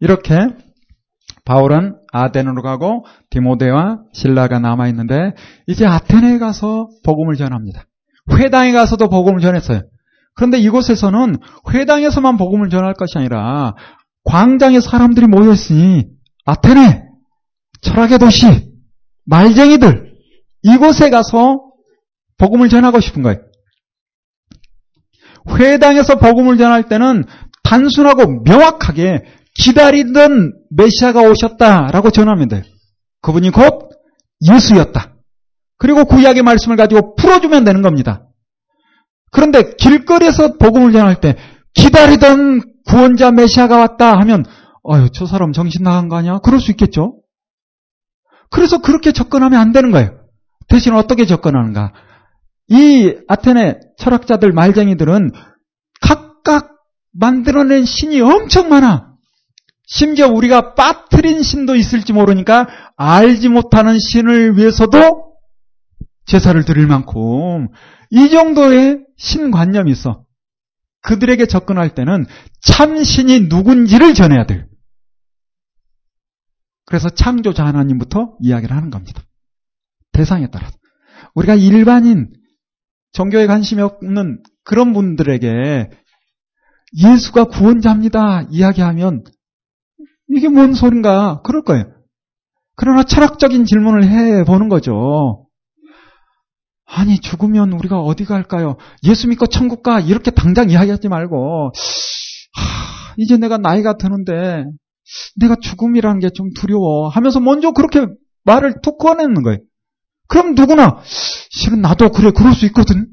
이렇게 바울은 아덴으로 가고 디모데와 신라가 남아 있는데 이제 아테네에 가서 복음을 전합니다. 회당에 가서도 복음을 전했어요. 그런데 이곳에서는 회당에서만 복음을 전할 것이 아니라 광장에 사람들이 모여 있으니 아테네 철학의 도시 말쟁이들 이곳에 가서 복음을 전하고 싶은 거예요. 회당에서 복음을 전할 때는 단순하고 명확하게 기다리던 메시아가 오셨다라고 돼요. 그분이 곧 예수였다. 그리고 구약의 말씀을 가지고 풀어주면 되는 겁니다. 그런데 길거리에서 복음을 전할 때 기다리던 구원자 메시아가 왔다 하면 어휴 저 사람 정신 나간 거 아니야? 그럴 수 있겠죠. 그래서 그렇게 접근하면 안 되는 거예요. 대신 어떻게 접근하는가? 이 아테네 철학자들 말쟁이들은 각각 만들어낸 신이 엄청 많아. 심지어 우리가 빠뜨린 신도 있을지 모르니까 알지 못하는 신을 위해서도 제사를 드릴 만큼 이 정도의 신관념이 있어. 그들에게 접근할 때는 참신이 누군지를 전해야 돼요. 그래서 창조자 하나님부터 이야기를 하는 겁니다. 대상에 따라서. 우리가 일반인, 종교에 관심이 없는 그런 분들에게 예수가 구원자입니다. 이야기하면 이게 뭔 소린가? 그럴 거예요. 그러나 철학적인 질문을 해 보는 거죠. 아니, 죽으면 우리가 어디 갈까요? 예수 믿고 천국 가. 이렇게 당장 이야기하지 말고, 하, 이제 내가 나이가 드는데, 내가 죽음이라는 게 좀 두려워. 하면서 먼저 그렇게 말을 툭 꺼내는 거예요. 그럼 누구나, 실은 나도 그래, 그럴 수 있거든.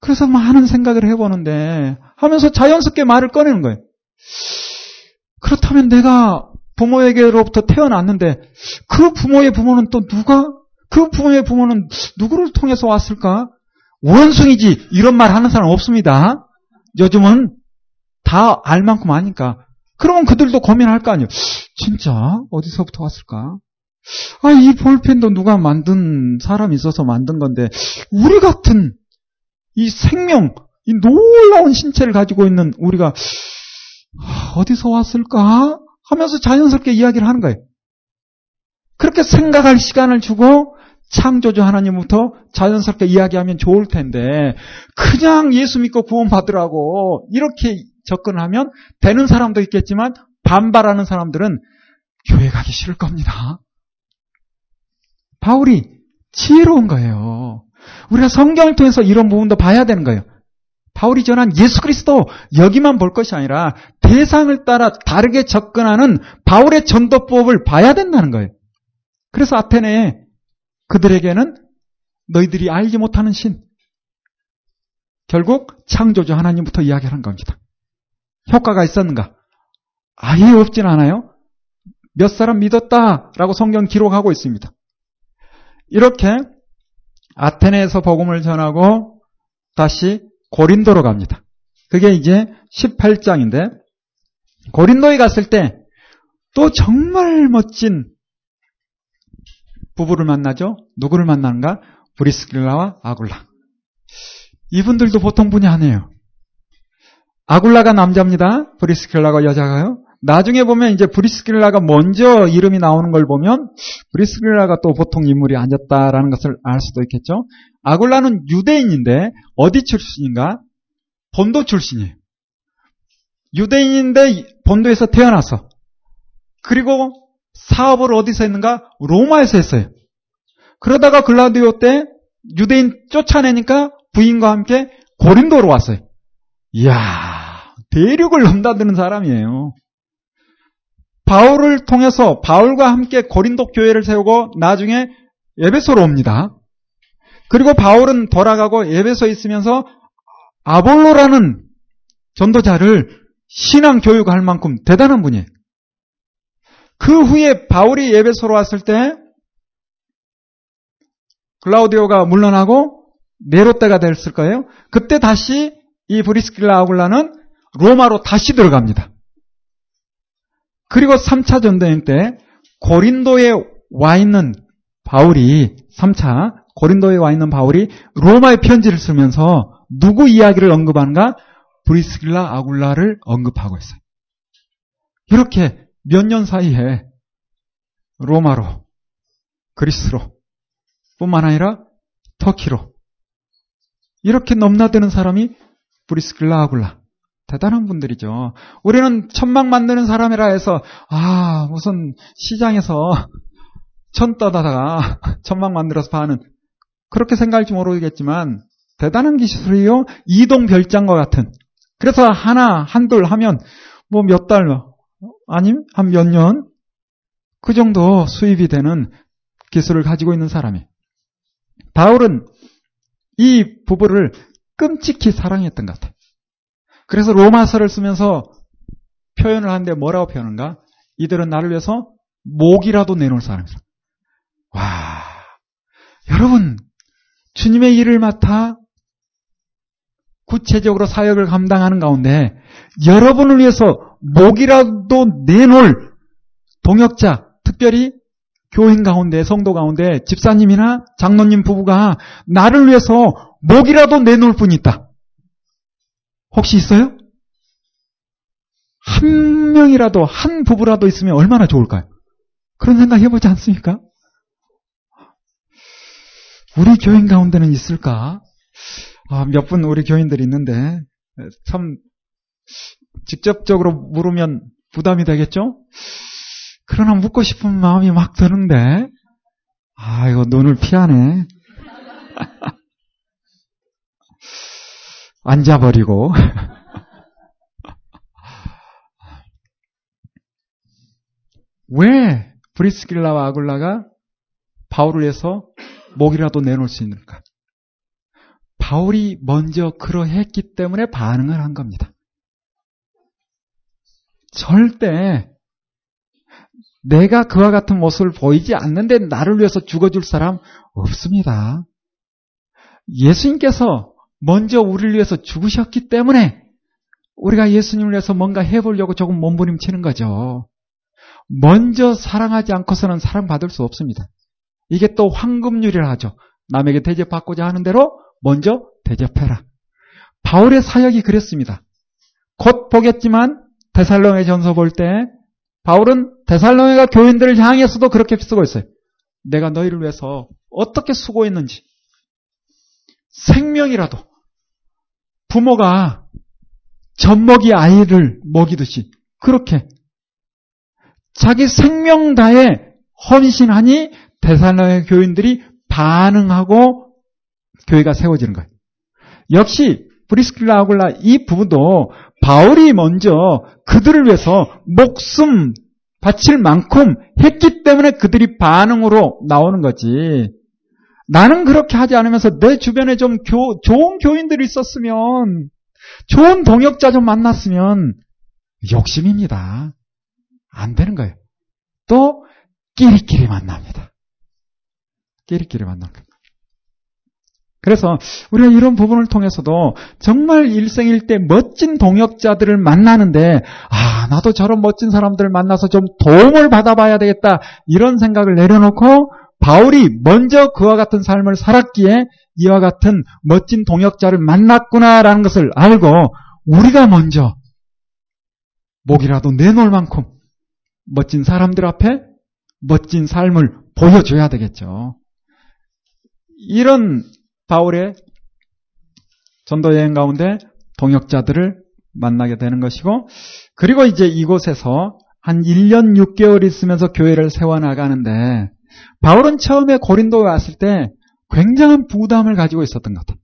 그래서 많은 생각을 해보는데, 하면서 자연스럽게 말을 꺼내는 거예요. 그렇다면 내가 부모에게로부터 태어났는데, 그 부모의 부모는 또 누가 그 부모의 부모는 누구를 통해서 왔을까? 원숭이지 이런 말 하는 사람 없습니다. 요즘은 다 알 만큼 아니까. 그러면 그들도 고민할 거 아니에요. 진짜 어디서부터 왔을까? 아, 이 볼펜도 누가 만든 사람이 있어서 만든 건데 우리 같은 이 생명, 이 놀라운 신체를 가지고 있는 우리가 어디서 왔을까? 하면서 자연스럽게 이야기를 하는 거예요. 그렇게 생각할 시간을 주고 창조주 하나님부터 자연스럽게 이야기하면 좋을 텐데 그냥 예수 믿고 구원받으라고 이렇게 접근하면 되는 사람도 있겠지만 반발하는 사람들은 교회 가기 싫을 겁니다. 바울이 지혜로운 거예요. 우리가 성경을 통해서 이런 부분도 봐야 되는 거예요. 바울이 전한 예수 그리스도 여기만 볼 것이 아니라 대상을 따라 다르게 접근하는 바울의 전도법을 봐야 된다는 거예요. 그래서 아테네에 그들에게는 너희들이 알지 못하는 신. 결국 창조주 하나님부터 이야기를 겁니다. 효과가 있었는가? 아예 없진 않아요. 몇 사람 믿었다라고 성경 기록하고 있습니다. 이렇게 아테네에서 복음을 전하고 다시 고린도로 갑니다. 그게 이제 18장인데 고린도에 갔을 때 또 정말 멋진 부부를 만나죠. 누구를 만나는가? 브리스길라와 아굴라. 이분들도 보통 분이 아니에요. 아굴라가 남자입니다. 브리스길라가 여자가요. 나중에 보면 이제 브리스길라가 먼저 이름이 나오는 걸 보면 브리스길라가 또 보통 인물이 아니었다라는 것을 알 수도 있겠죠. 아굴라는 유대인인데 어디 출신인가? 본도 출신이에요. 유대인인데 본도에서 태어났어. 그리고 사업을 어디서 했는가? 로마에서 했어요. 그러다가 글라디오 때 유대인 쫓아내니까 부인과 함께 고린도로 왔어요. 이야, 대륙을 넘나드는 사람이에요. 바울을 통해서 바울과 함께 고린도 교회를 세우고 나중에 에베소로 옵니다. 그리고 바울은 돌아가고 에베소에 있으면서 아볼로라는 전도자를 신앙 교육할 만큼 대단한 분이에요. 그 후에 바울이 예배소로 왔을 때 글라우디오가 물러나고 네로 때가 됐을 거예요. 그때 다시 이 브리스킬라 아굴라는 로마로 다시 들어갑니다. 그리고 3차 전도행 때 고린도에 와 있는 바울이 3차 고린도에 와 있는 바울이 로마의 편지를 쓰면서 누구 이야기를 언급하는가? 브리스킬라 아굴라를 언급하고 있어요. 이렇게 몇 년 사이에 로마로, 그리스로, 뿐만 아니라 터키로 이렇게 넘나드는 사람이 브리스길라 아굴라. 대단한 분들이죠. 우리는 천막 만드는 사람이라 해서 아 무슨 시장에서 천 떠다가 천막 만들어서 파는 그렇게 생각할지 모르겠지만 대단한 기술이요. 이동 별장과 같은. 그래서 하나 한돌 하면 뭐 몇 달 아님 한몇 년 그 정도 수입이 되는 기술을 가지고 있는 사람이. 바울은 이 부부를 끔찍히 사랑했던 것 같아요. 그래서 로마서를 쓰면서 표현을 하는데 뭐라고 표현한가? 이들은 나를 위해서 목이라도 내놓을 사람이다. 와, 여러분, 주님의 일을 맡아 구체적으로 사역을 감당하는 가운데 여러분을 위해서 목이라도 내놓을 동역자, 특별히 교인 가운데, 성도 가운데 집사님이나 장로님 부부가 나를 위해서 목이라도 내놓을 분이 있다. 혹시 있어요? 한 명이라도, 한 부부라도 있으면 얼마나 좋을까요? 그런 생각 해보지 않습니까? 우리 교인 가운데는 있을까? 아, 몇 분 우리 교인들이 있는데, 참, 직접적으로 물으면 부담이 되겠죠? 그러나 묻고 싶은 마음이 막 드는데, 아, 이거 눈을 피하네. 앉아버리고. 왜 브리스길라와 아굴라가 바울을 위해서 목이라도 내놓을 수 있는가? 바울이 먼저 그러했기 때문에 반응을 한 겁니다. 절대 내가 그와 같은 모습을 보이지 않는데 나를 위해서 죽어줄 사람 없습니다. 예수님께서 먼저 우리를 위해서 죽으셨기 때문에 우리가 예수님을 위해서 뭔가 해보려고 조금 몸부림치는 거죠. 먼저 사랑하지 않고서는 사랑받을 수 없습니다. 이게 또 황금률이라 하죠. 남에게 대접받고자 하는 대로 먼저 대접해라. 바울의 사역이 그랬습니다. 곧 보겠지만 데살로의 전서 볼 때 바울은 데살로니가 교인들을 향해서도 그렇게 쓰고 있어요. 내가 너희를 위해서 어떻게 수고했는지 생명이라도 부모가 젖먹이 아이를 먹이듯이 그렇게 자기 생명 다해 헌신하니 대살로의 교인들이 반응하고 교회가 세워지는 거예요. 역시 브리스킬라 아굴라 이 부부도 바울이 먼저 그들을 위해서 목숨 바칠 만큼 했기 때문에 그들이 반응으로 나오는 거지. 나는 그렇게 하지 않으면서 내 주변에 좀 교, 좋은 교인들이 있었으면, 좋은 동역자 좀 만났으면, 욕심입니다. 안 되는 거예요. 또, 끼리끼리 만납니다. 끼리끼리 만납니다. 그래서 우리가 이런 부분을 통해서도 정말 일생일 때 멋진 동역자들을 만나는데 아 나도 저런 멋진 사람들을 만나서 좀 도움을 받아봐야 되겠다 이런 생각을 내려놓고 바울이 먼저 그와 같은 삶을 살았기에 이와 같은 멋진 동역자를 만났구나라는 것을 알고 우리가 먼저 목이라도 내놓을 만큼 멋진 사람들 앞에 멋진 삶을 보여줘야 되겠죠. 이런 바울의 전도 여행 가운데 동역자들을 만나게 되는 것이고, 그리고 이제 이곳에서 한 1년 6개월 있으면서 교회를 세워나가는데, 바울은 처음에 고린도에 왔을 때 굉장한 부담을 가지고 있었던 것 같아요.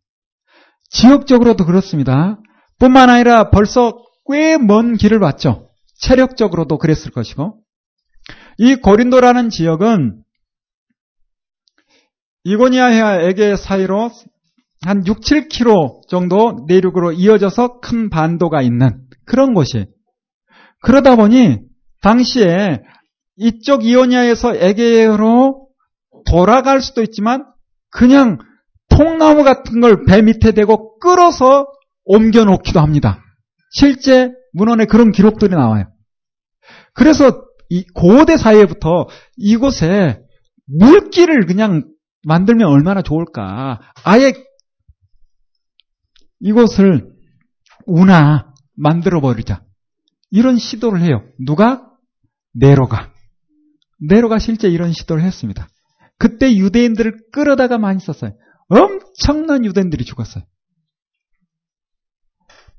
지역적으로도 그렇습니다. 뿐만 아니라 벌써 꽤 먼 길을 왔죠. 체력적으로도 그랬을 것이고. 이 고린도라는 지역은 이고니아해와 에게 사이로 한 6, 7km 정도 내륙으로 이어져서 큰 반도가 있는 그런 곳이. 그러다 보니 당시에 이쪽 이오니아에서 에게로 돌아갈 수도 있지만 그냥 통나무 같은 걸 배 밑에 대고 끌어서 옮겨 놓기도 합니다. 실제 문헌에 그런 기록들이 나와요. 그래서 이 고대 사회부터 이곳에 물길을 그냥 만들면 얼마나 좋을까. 아예 이곳을 운하 만들어 버리자. 이런 시도를 해요. 누가? 네로가. 네로가 실제 이런 시도를 했습니다. 그때 유대인들을 끌어다가 많이 썼어요. 엄청난 유대인들이 죽었어요.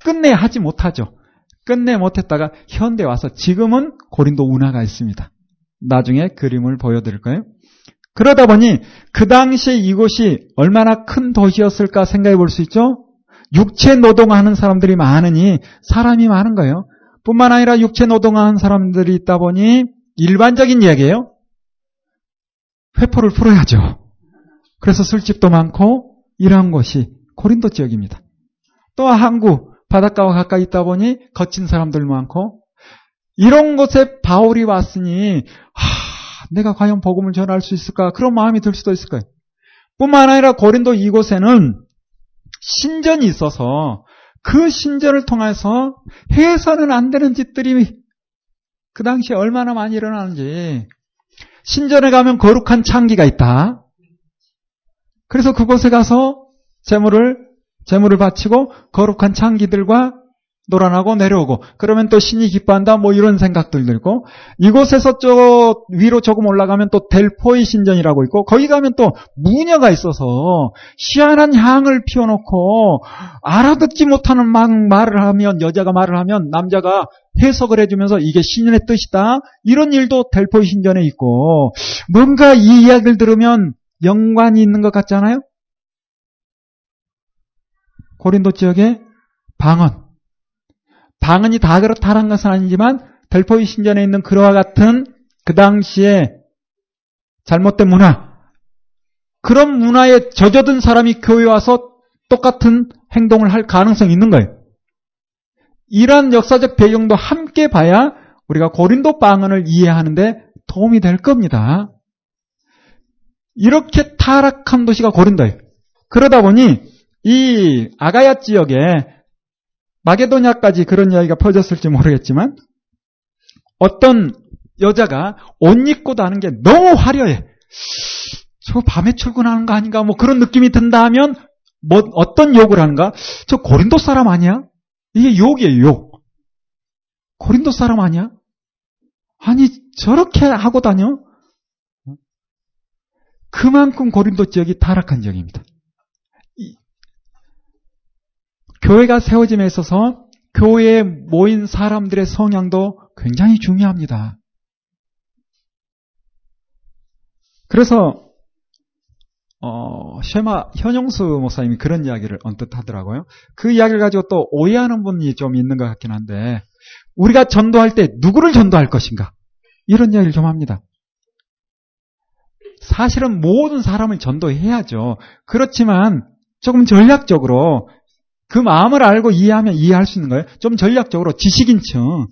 끝내 하지 못하죠. 끝내 못했다가 현대 와서 지금은 고린도 운하가 있습니다. 나중에 그림을 보여드릴까요? 그러다 보니 그 당시에 이곳이 얼마나 큰 도시였을까 생각해 볼 수 있죠? 육체 노동하는 사람들이 많으니 사람이 많은 거예요. 뿐만 아니라 육체 노동하는 사람들이 있다 보니 일반적인 이야기예요. 회포를 풀어야죠. 그래서 술집도 많고 이러한 곳이 고린도 지역입니다. 또 항구 바닷가와 가까이 있다 보니 거친 사람들 많고 이런 곳에 바울이 왔으니 하, 내가 과연 복음을 전할 수 있을까 그런 마음이 들 수도 있을 거예요. 뿐만 아니라 고린도 이곳에는 신전이 있어서 그 신전을 통해서 해서는 안 되는 짓들이 그 당시에 얼마나 많이 일어나는지 신전에 가면 거룩한 창기가 있다. 그래서 그곳에 가서 재물을 재물을 바치고 거룩한 창기들과 놀아나고 내려오고 그러면 또 신이 기뻐한다? 뭐 이런 생각들 들고 이곳에서 저 위로 조금 올라가면 또 델포이 신전이라고 있고 거기 가면 또 무녀가 있어서 희한한 향을 피워놓고 알아듣지 못하는 막 말을 하면 여자가 말을 하면 남자가 해석을 해주면서 이게 신의 뜻이다? 이런 일도 델포이 신전에 있고 뭔가 이 이야기를 들으면 연관이 있는 것 같잖아요? 고린도 지역의 방언 방언이 다 그렇다는 것은 아니지만 델포이 신전에 있는 그와 같은 그 당시에 잘못된 문화 그런 문화에 젖어든 사람이 교회 와서 똑같은 행동을 할 가능성이 있는 거예요. 이러한 역사적 배경도 함께 봐야 우리가 고린도 방언을 이해하는데 도움이 될 겁니다. 이렇게 타락한 도시가 고린도예요. 그러다 보니 이 아가야 지역에 마게도냐까지 그런 이야기가 퍼졌을지 모르겠지만 어떤 여자가 옷 입고 다는 게 너무 화려해. 저 밤에 출근하는 거 아닌가 뭐 그런 느낌이 든다 하면 뭐 어떤 욕을 하는가? 저 고린도 사람 아니야? 이게 욕이에요, 욕. 고린도 사람 아니야? 아니 저렇게 하고 다녀? 그만큼 고린도 지역이 타락한 지역입니다. 교회가 세워짐에 있어서 교회에 모인 사람들의 성향도 굉장히 중요합니다. 그래서 어, 쉐마 현용수 목사님이 그런 이야기를 언뜻 하더라고요. 그 이야기를 가지고 또 오해하는 분이 좀 있는 것 같긴 한데 우리가 전도할 때 누구를 전도할 것인가 이런 이야기를 좀 합니다. 사실은 모든 사람을 전도해야죠. 그렇지만 조금 전략적으로 그 마음을 알고 이해하면 이해할 수 있는 거예요. 좀 전략적으로 지식인 층.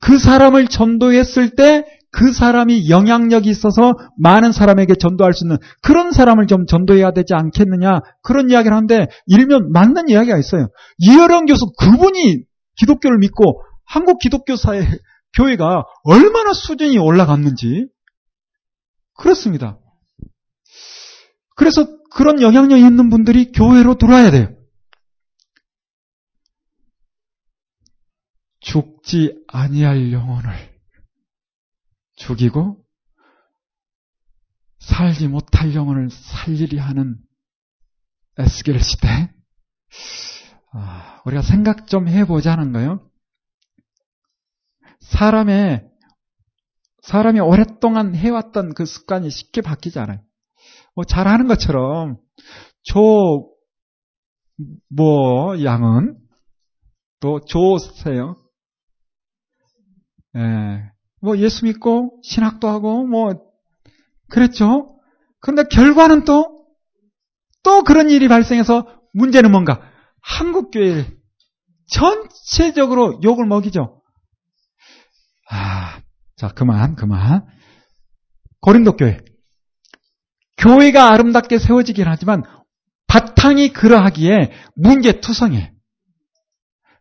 그 사람을 전도했을 때 그 사람이 영향력이 있어서 많은 사람에게 전도할 수 있는 그런 사람을 좀 전도해야 되지 않겠느냐 그런 이야기를 하는데 일면 맞는 이야기가 있어요. 이어령 교수 그분이 기독교를 믿고 한국 기독교 사회 교회가 얼마나 수준이 올라갔는지 그렇습니다. 그래서 그런 영향력 있는 분들이 교회로 들어와야 돼요. 죽지 아니할 영혼을 죽이고 살지 못할 영혼을 살리리 하는 에스겔 시대. 아, 우리가 생각 좀 해보자는 거예요. 사람의 사람이 오랫동안 해왔던 그 습관이 쉽게 바뀌지 않아요. 뭐 잘하는 것처럼 조 뭐 양은 또 조세요. 예. 뭐 예수 믿고 신학도 하고 뭐 그랬죠. 그런데 결과는 또 또 그런 일이 발생해서 문제는 뭔가 한국 교회 전체적으로 욕을 먹이죠. 아, 자 그만 그만. 고린도 교회 교회가 아름답게 세워지긴 하지만 바탕이 그러하기에 문제투성해.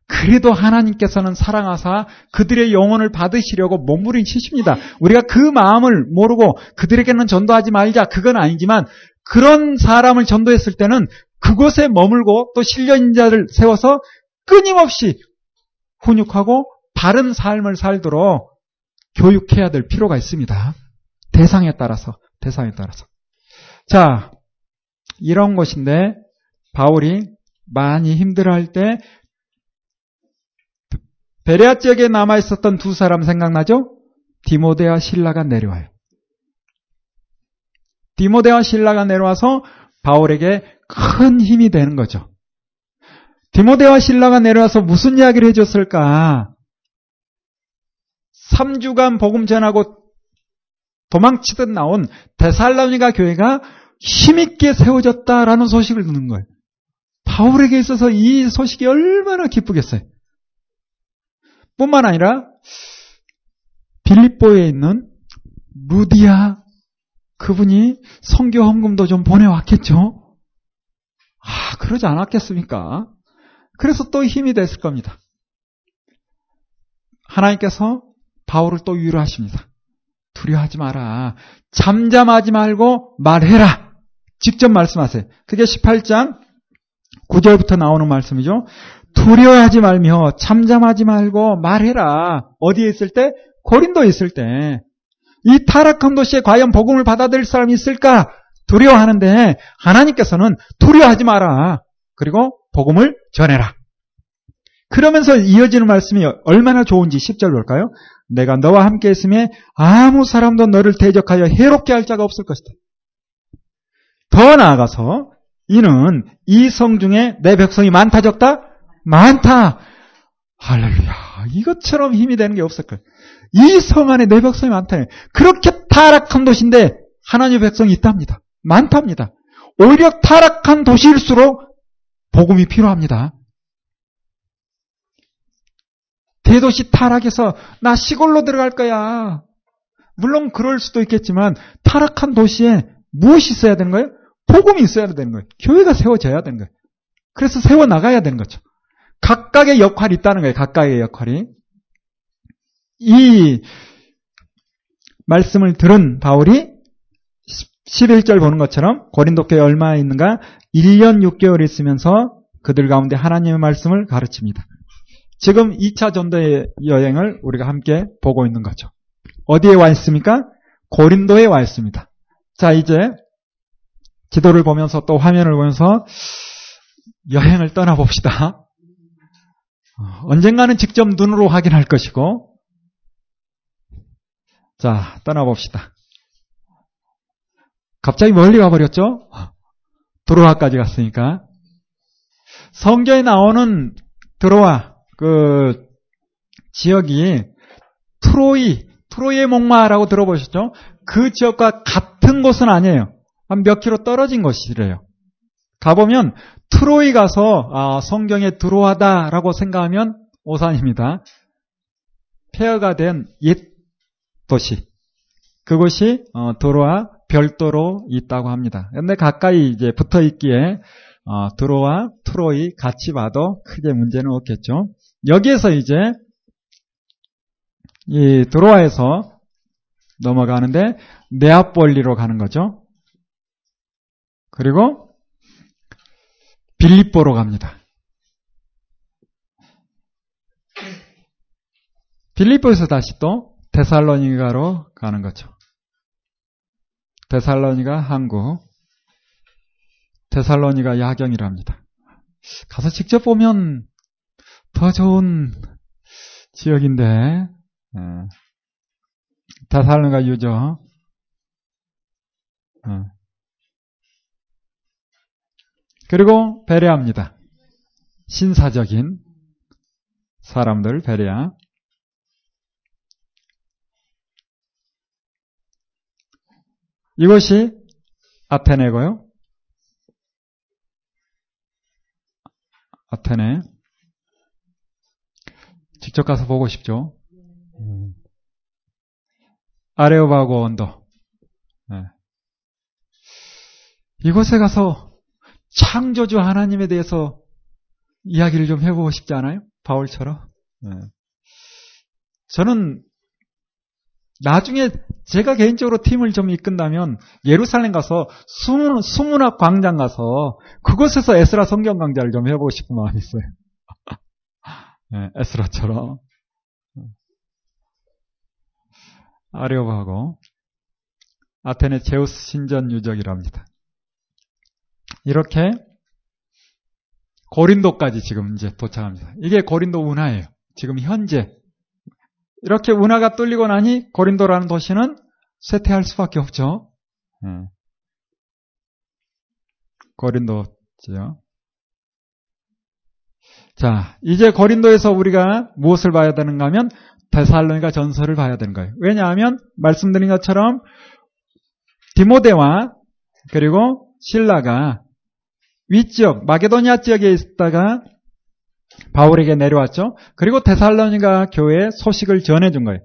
그래도 하나님께서는 사랑하사 그들의 영혼을 받으시려고 몸부림치십니다. 우리가 그 마음을 모르고 그들에게는 전도하지 말자 그건 아니지만 그런 사람을 전도했을 때는 그곳에 머물고 또 신령자를 세워서 끊임없이 훈육하고 바른 삶을 살도록 교육해야 될 필요가 있습니다. 대상에 따라서, 대상에 따라서. 자, 이런 것인데, 바울이 많이 힘들어할 때, 베레아 지역에 남아 있었던 두 사람 생각나죠? 디모데와 신라가 내려와요. 디모데와 신라가 내려와서 바울에게 큰 힘이 되는 거죠. 디모데와 신라가 내려와서 무슨 이야기를 해줬을까? 3주간 복음 전하고 도망치듯 나온 데살로니가 교회가 힘있게 세워졌다라는 소식을 듣는 거예요. 바울에게 있어서 이 소식이 얼마나 기쁘겠어요. 뿐만 아니라 빌립보에 있는 루디아 그분이 성교 헌금도 좀 보내왔겠죠? 아, 그러지 않았겠습니까? 그래서 또 힘이 됐을 겁니다. 하나님께서 바울을 또 위로하십니다. 두려워하지 마라. 잠잠하지 말고 말해라. 직접 말씀하세요. 그게 18장 9절부터 나오는 말씀이죠. 두려워하지 말며 잠잠하지 말고 말해라. 어디에 있을 때? 고린도에 있을 때. 이 타락한 도시에 과연 복음을 받아들일 사람이 있을까? 두려워하는데 하나님께서는 두려워하지 마라. 그리고 복음을 전해라. 그러면서 이어지는 말씀이 얼마나 좋은지 10절 볼까요? 내가 너와 함께 있음에 아무 사람도 너를 대적하여 해롭게 할 자가 없을 것이다. 더 나아가서 이는 이 성 중에 내 백성이 많다 적다? 많다. 할렐루야. 이것처럼 힘이 되는 게 없을 거예요. 이 성 안에 내 백성이 많다. 그렇게 타락한 도시인데 하나님의 백성이 있답니다. 많답니다. 오히려 타락한 도시일수록 복음이 필요합니다. 대도시 타락해서 나 시골로 들어갈 거야. 물론 그럴 수도 있겠지만 타락한 도시에 무엇이 있어야 되는 거예요? 복음이 있어야 되는 거예요. 교회가 세워져야 되는 거예요. 그래서 세워 나가야 되는 거죠. 각각의 역할이 있다는 거예요. 각각의 역할이. 이 말씀을 들은 바울이 11절 보는 것처럼 고린도 교회 얼마 있는가 1년 6개월 있으면서 그들 가운데 하나님의 말씀을 가르칩니다. 지금 2차 전도 여행을 우리가 함께 보고 있는 거죠. 어디에 와 있습니까? 고린도에 와 있습니다. 자, 이제 지도를 보면서 또 화면을 보면서 여행을 떠나봅시다. 언젠가는 직접 눈으로 확인할 것이고, 자, 떠나봅시다. 갑자기 멀리 가버렸죠? 드로아까지 갔으니까. 성경에 나오는 드로아, 그, 지역이 트로이, 트로이의 목마라고 들어보셨죠? 그 지역과 같은 곳은 아니에요. 한 몇 킬로 떨어진 곳이래요. 가보면 트로이 가서 아, 성경에 드로아다라고 생각하면 오산입니다. 폐허가 된 옛 도시. 그곳이 어, 드로아 별도로 있다고 합니다. 근데 가까이 이제 붙어 있기에 어, 드로와 트로이 같이 봐도 크게 문제는 없겠죠. 여기에서 이제 이 드로아에서 넘어가는데 네아폴리로 가는 거죠. 그리고 빌립보로 갑니다. 빌립보에서 다시 또 데살로니가로 가는 거죠. 데살로니가 항구, 데살로니가 야경이랍니다. 가서 직접 보면 더 좋은 지역인데 예. 데살로니가 유저 예. 그리고 배려합니다. 신사적인 사람들 배려. 이것이 아테네고요. 아테네. 직접 가서 보고 싶죠. 음. 아레오바고 언더. 네. 이곳에 가서 창조주 하나님에 대해서 이야기를 좀 해보고 싶지 않아요? 바울처럼. 네. 저는 나중에 제가 개인적으로 팀을 좀 이끈다면 예루살렘 가서 수문, 수문학 광장 가서 그곳에서 에스라 성경 강좌를 좀 해보고 싶은 마음이 있어요. 네, 에스라처럼. 아레오하고 아테네 제우스 신전 유적이랍니다. 이렇게 고린도까지 지금 이제 도착합니다. 이게 고린도 운하예요. 지금 현재 이렇게 운하가 뚫리고 나니 고린도라는 도시는 쇠퇴할 수밖에 없죠. 네. 고린도죠. 자, 이제 고린도에서 우리가 무엇을 봐야 되는가 하면 데살로니가 전설을 봐야 되는 거예요. 왜냐하면 말씀드린 것처럼 디모데와 그리고 신라가 위지역 마게도니아 지역에 있다가 바울에게 내려왔죠. 그리고 데살로니가 교회에 소식을 전해준 거예요.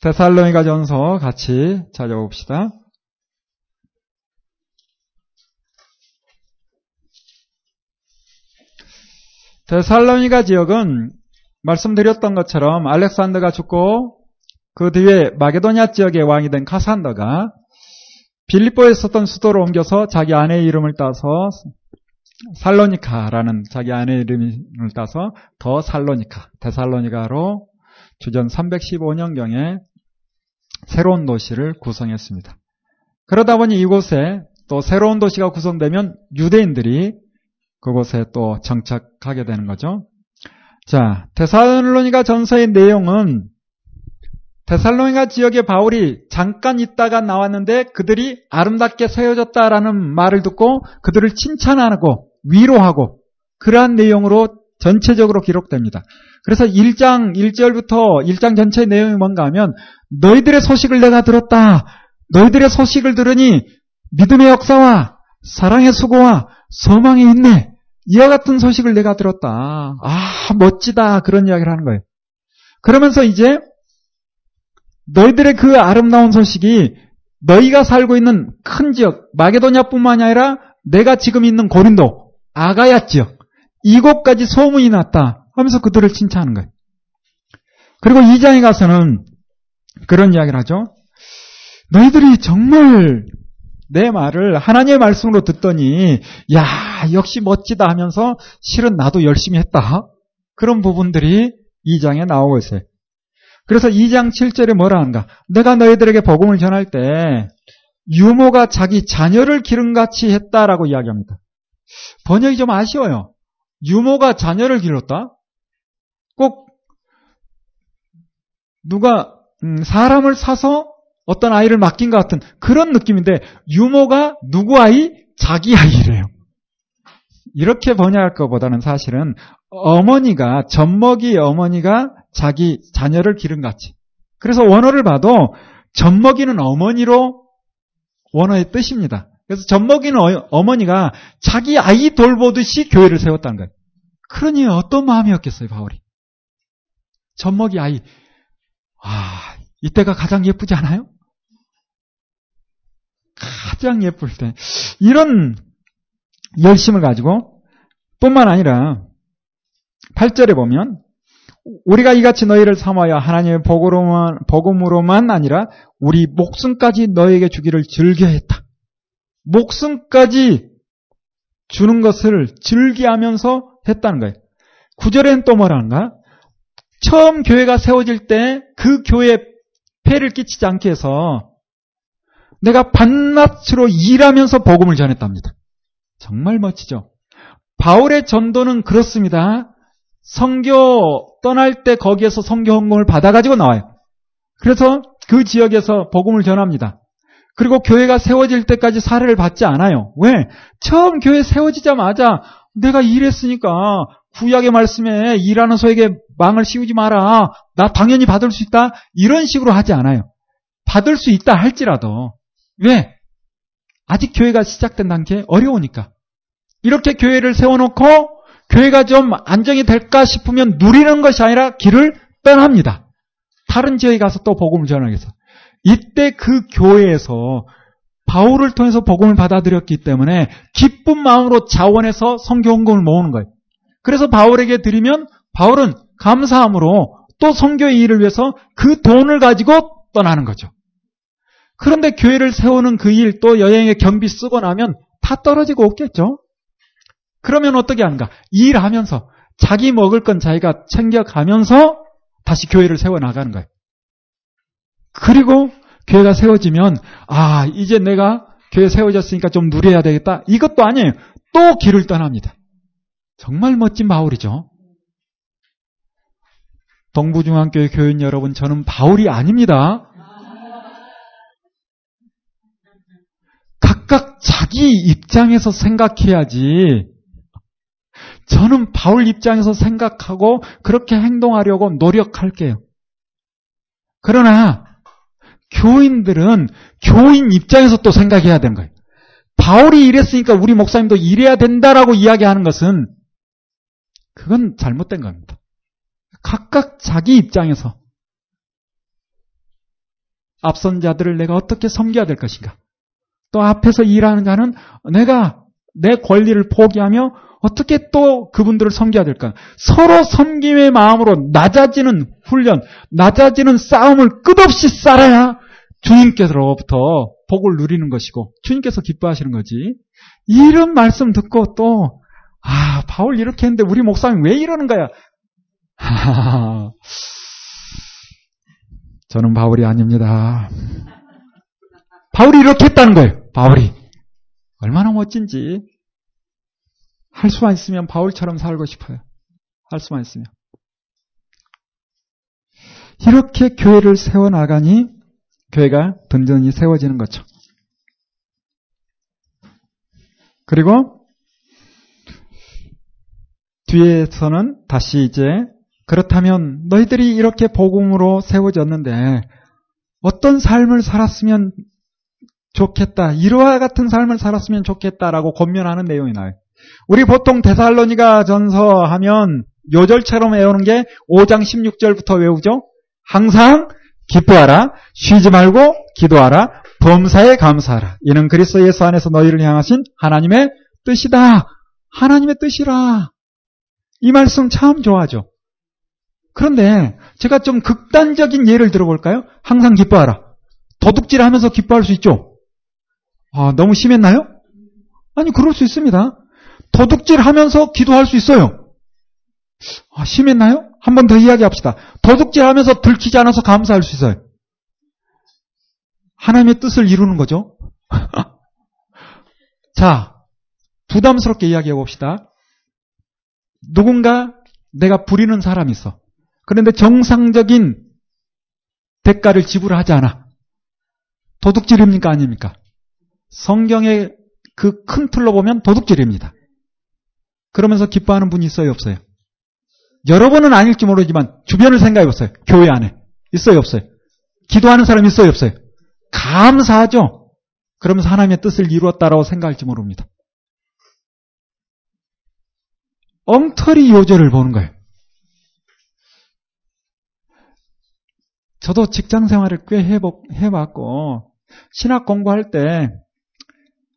데살로니가 전서 같이 찾아봅시다. 데살로니가 지역은 말씀드렸던 것처럼 알렉산더가 죽고 그 뒤에 마게도니아 지역의 왕이 된 카산더가 빌립보에 있었던 수도로 옮겨서 자기 아내의 이름을 따서 살로니카라는 자기 아내의 이름을 따서 더 살로니카, 데살로니가로 주전 315년경에 새로운 도시를 구성했습니다. 그러다 보니 이곳에 또 새로운 도시가 구성되면 유대인들이 그곳에 또 정착하게 되는 거죠. 자, 데살로니가 전서의 내용은 데살로니가 지역에 바울이 잠깐 있다가 나왔는데 그들이 아름답게 세워졌다라는 말을 듣고 그들을 칭찬하고 위로하고 그러한 내용으로 전체적으로 기록됩니다. 그래서 1장 1절부터 1장 전체의 내용이 뭔가 하면 너희들의 소식을 내가 들었다. 너희들의 소식을 들으니 믿음의 역사와 사랑의 수고와 소망이 있네. 이와 같은 소식을 내가 들었다. 아, 멋지다. 그런 이야기를 하는 거예요. 그러면서 이제 너희들의 그 아름다운 소식이 너희가 살고 있는 큰 지역, 마게도냐뿐만이 아니라 내가 지금 있는 고린도, 아가야 지역, 이곳까지 소문이 났다 하면서 그들을 칭찬하는 거예요. 그리고 2장에 가서는 그런 이야기를 하죠. 너희들이 정말 내 말을 하나님의 말씀으로 듣더니 야 역시 멋지다 하면서 실은 나도 열심히 했다. 그런 부분들이 2장에 나오고 있어요. 그래서 2장 7절에 뭐라 하는가? 내가 너희들에게 복음을 전할 때 유모가 자기 자녀를 기름같이 했다라고 이야기합니다. 번역이 좀 아쉬워요. 유모가 자녀를 기렀다? 꼭 누가 음, 사람을 사서 어떤 아이를 맡긴 것 같은 그런 느낌인데 유모가 누구 아이? 자기 아이래요. 이렇게 번역할 것보다는 사실은 어머니가 젖먹이 어머니가 자기 자녀를 기름같이 그래서 원어를 봐도 젖먹이는 어머니로 원어의 뜻입니다. 그래서 젖먹이는 어, 어머니가 자기 아이 돌보듯이 교회를 세웠다는 거예요. 그러니 어떤 마음이었겠어요, 바울이. 젖먹이 아이. 아, 이때가 가장 예쁘지 않아요? 가장 예쁠 때. 이런 열심을 가지고 뿐만 아니라 8절에 보면 우리가 이같이 너희를 삼아야 하나님의 복으로만, 복음으로만 아니라 우리 목숨까지 너에게 주기를 즐겨했다. 목숨까지 주는 것을 즐기하면서 했다는 거예요. 구절에는 또 뭐라는가? 처음 교회가 세워질 때 그 교회에 폐를 끼치지 않게 해서 내가 반낮으로 일하면서 복음을 전했답니다. 정말 멋지죠? 바울의 전도는 그렇습니다. 성교 떠날 때 거기에서 성교 헌금을 받아가지고 나와요. 그래서 그 지역에서 복음을 전합니다. 그리고 교회가 세워질 때까지 사례를 받지 않아요. 왜? 처음 교회 세워지자마자 내가 일했으니까 구약의 말씀에 일하는 소에게 망을 씌우지 마라. 나 당연히 받을 수 있다. 이런 식으로 하지 않아요. 받을 수 있다 할지라도 왜? 아직 교회가 시작된 단계 어려우니까. 이렇게 교회를 세워놓고 교회가 좀 안정이 될까 싶으면 누리는 것이 아니라 길을 떠납니다. 다른 지역에 가서 또 복음을 위해서. 이때 그 교회에서 바울을 통해서 복음을 받아들였기 때문에 기쁜 마음으로 자원해서 성교 헌금을 모으는 거예요. 그래서 바울에게 드리면 바울은 감사함으로 또 성교의 일을 위해서 그 돈을 가지고 떠나는 거죠. 그런데 교회를 세우는 그 일 또 여행의 경비 쓰고 나면 다 떨어지고 없겠죠? 그러면 어떻게 하는가? 일하면서 자기 먹을 건 자기가 챙겨가면서 다시 교회를 세워나가는 거예요. 그리고 교회가 세워지면, 아, 이제 내가 교회 세워졌으니까 좀 누려야 되겠다. 이것도 아니에요. 또 길을 떠납니다. 정말 멋진 바울이죠. 동부중앙교회 교인 여러분, 저는 바울이 아닙니다. 각각 자기 입장에서 생각해야지. 저는 바울 입장에서 생각하고 그렇게 행동하려고 노력할게요. 그러나 교인들은 교인 입장에서 또 생각해야 되는 거예요. 바울이 이랬으니까 우리 목사님도 이래야 된다라고 이야기하는 것은 그건 잘못된 겁니다. 각각 자기 입장에서 앞선 자들을 내가 어떻게 섬겨야 될 것인가. 또 앞에서 일하는 자는 내가 내 권리를 포기하며 어떻게 또 그분들을 섬겨야 될까? 서로 섬김의 마음으로 낮아지는 훈련, 낮아지는 싸움을 끝없이 쌓아야 주님께서로부터 복을 누리는 것이고 주님께서 기뻐하시는 거지. 이런 말씀 듣고 또 아, 바울 이렇게 했는데 우리 목사님 왜 이러는 거야? 저는 바울이 아닙니다. 바울이 이렇게 했다는 거예요. 바울이. 얼마나 멋진지. 할 수만 있으면 바울처럼 살고 싶어요. 할 수만 있으면. 이렇게 교회를 세워나가니 교회가 든든히 세워지는 거죠. 그리고 뒤에서는 다시 이제 그렇다면 너희들이 이렇게 복음으로 세워졌는데 어떤 삶을 살았으면 좋겠다. 이러와 같은 삶을 살았으면 좋겠다라고 권면하는 내용이 나와요. 우리 보통 데살로니가 전서 하면 요절처럼 외우는 게 5장 16절부터 외우죠. 항상 기뻐하라. 쉬지 말고 기도하라. 범사에 감사하라. 이는 그리스도 예수 안에서 너희를 향하신 하나님의 뜻이다. 하나님의 뜻이라. 이 말씀 참 좋아하죠. 그런데 제가 좀 극단적인 예를 들어볼까요? 항상 기뻐하라. 도둑질 하면서 기뻐할 수 있죠? 아, 너무 심했나요? 아니, 그럴 수 있습니다. 도둑질 하면서 기도할 수 있어요. 아, 심했나요? 한 번 더 이야기합시다. 도둑질 하면서 들키지 않아서 감사할 수 있어요. 하나님의 뜻을 이루는 거죠. 자, 부담스럽게 이야기해 봅시다. 누군가 내가 부리는 사람이 있어. 그런데 정상적인 대가를 지불하지 않아. 도둑질입니까? 아닙니까? 성경의 그 큰 틀로 보면 도둑질입니다. 그러면서 기뻐하는 분이 있어요, 없어요? 여러분은 아닐지 모르지만 주변을 생각해 보세요. 교회 안에. 있어요, 없어요? 기도하는 사람 있어요, 없어요? 감사하죠? 그러면서 하나님의 뜻을 이루었다라고 생각할지 모릅니다. 엉터리 요절을 보는 거예요. 저도 직장 생활을 꽤 해봤고, 신학 공부할 때,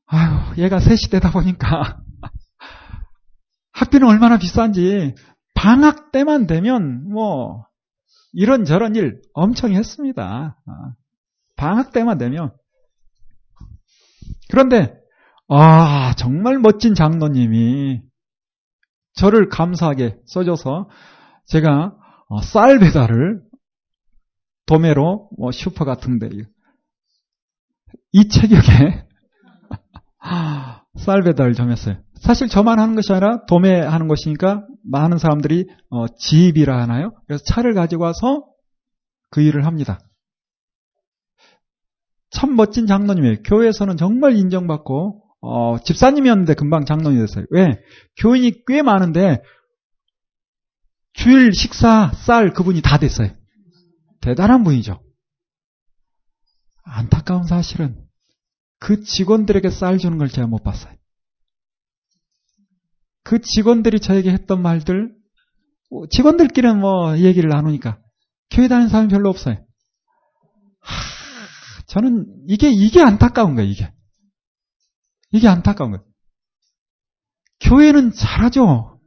아유, 얘가 셋이 되다 보니까, 학비는 얼마나 비싼지, 방학 때만 되면, 뭐, 이런저런 일 엄청 했습니다. 아, 방학 때만 되면. 그런데, 아, 정말 멋진 장로님이 저를 감사하게 써줘서 제가 어, 쌀 배달을 도매로 뭐 슈퍼 같은데 이 체격에 쌀 배달 좀 했어요. 사실 저만 하는 것이 아니라 도매하는 것이니까 많은 사람들이 어, 지입이라 하나요? 그래서 차를 가지고 와서 그 일을 합니다. 참 멋진 장로님이에요. 교회에서는 정말 인정받고 어, 집사님이었는데 금방 장로이 됐어요. 왜? 교인이 꽤 많은데 주일 식사 쌀 그분이 다 됐어요. 대단한 분이죠. 안타까운 사실은 그 직원들에게 쌀 주는 걸 제가 못 봤어요. 그 직원들이 저에게 했던 말들, 직원들끼리는 뭐 얘기를 나누니까 교회 다니는 사람이 별로 없어요. 하, 저는 이게, 이게 안타까운 거예요, 이게. 이게 안타까운 거예요. 교회는 잘하죠.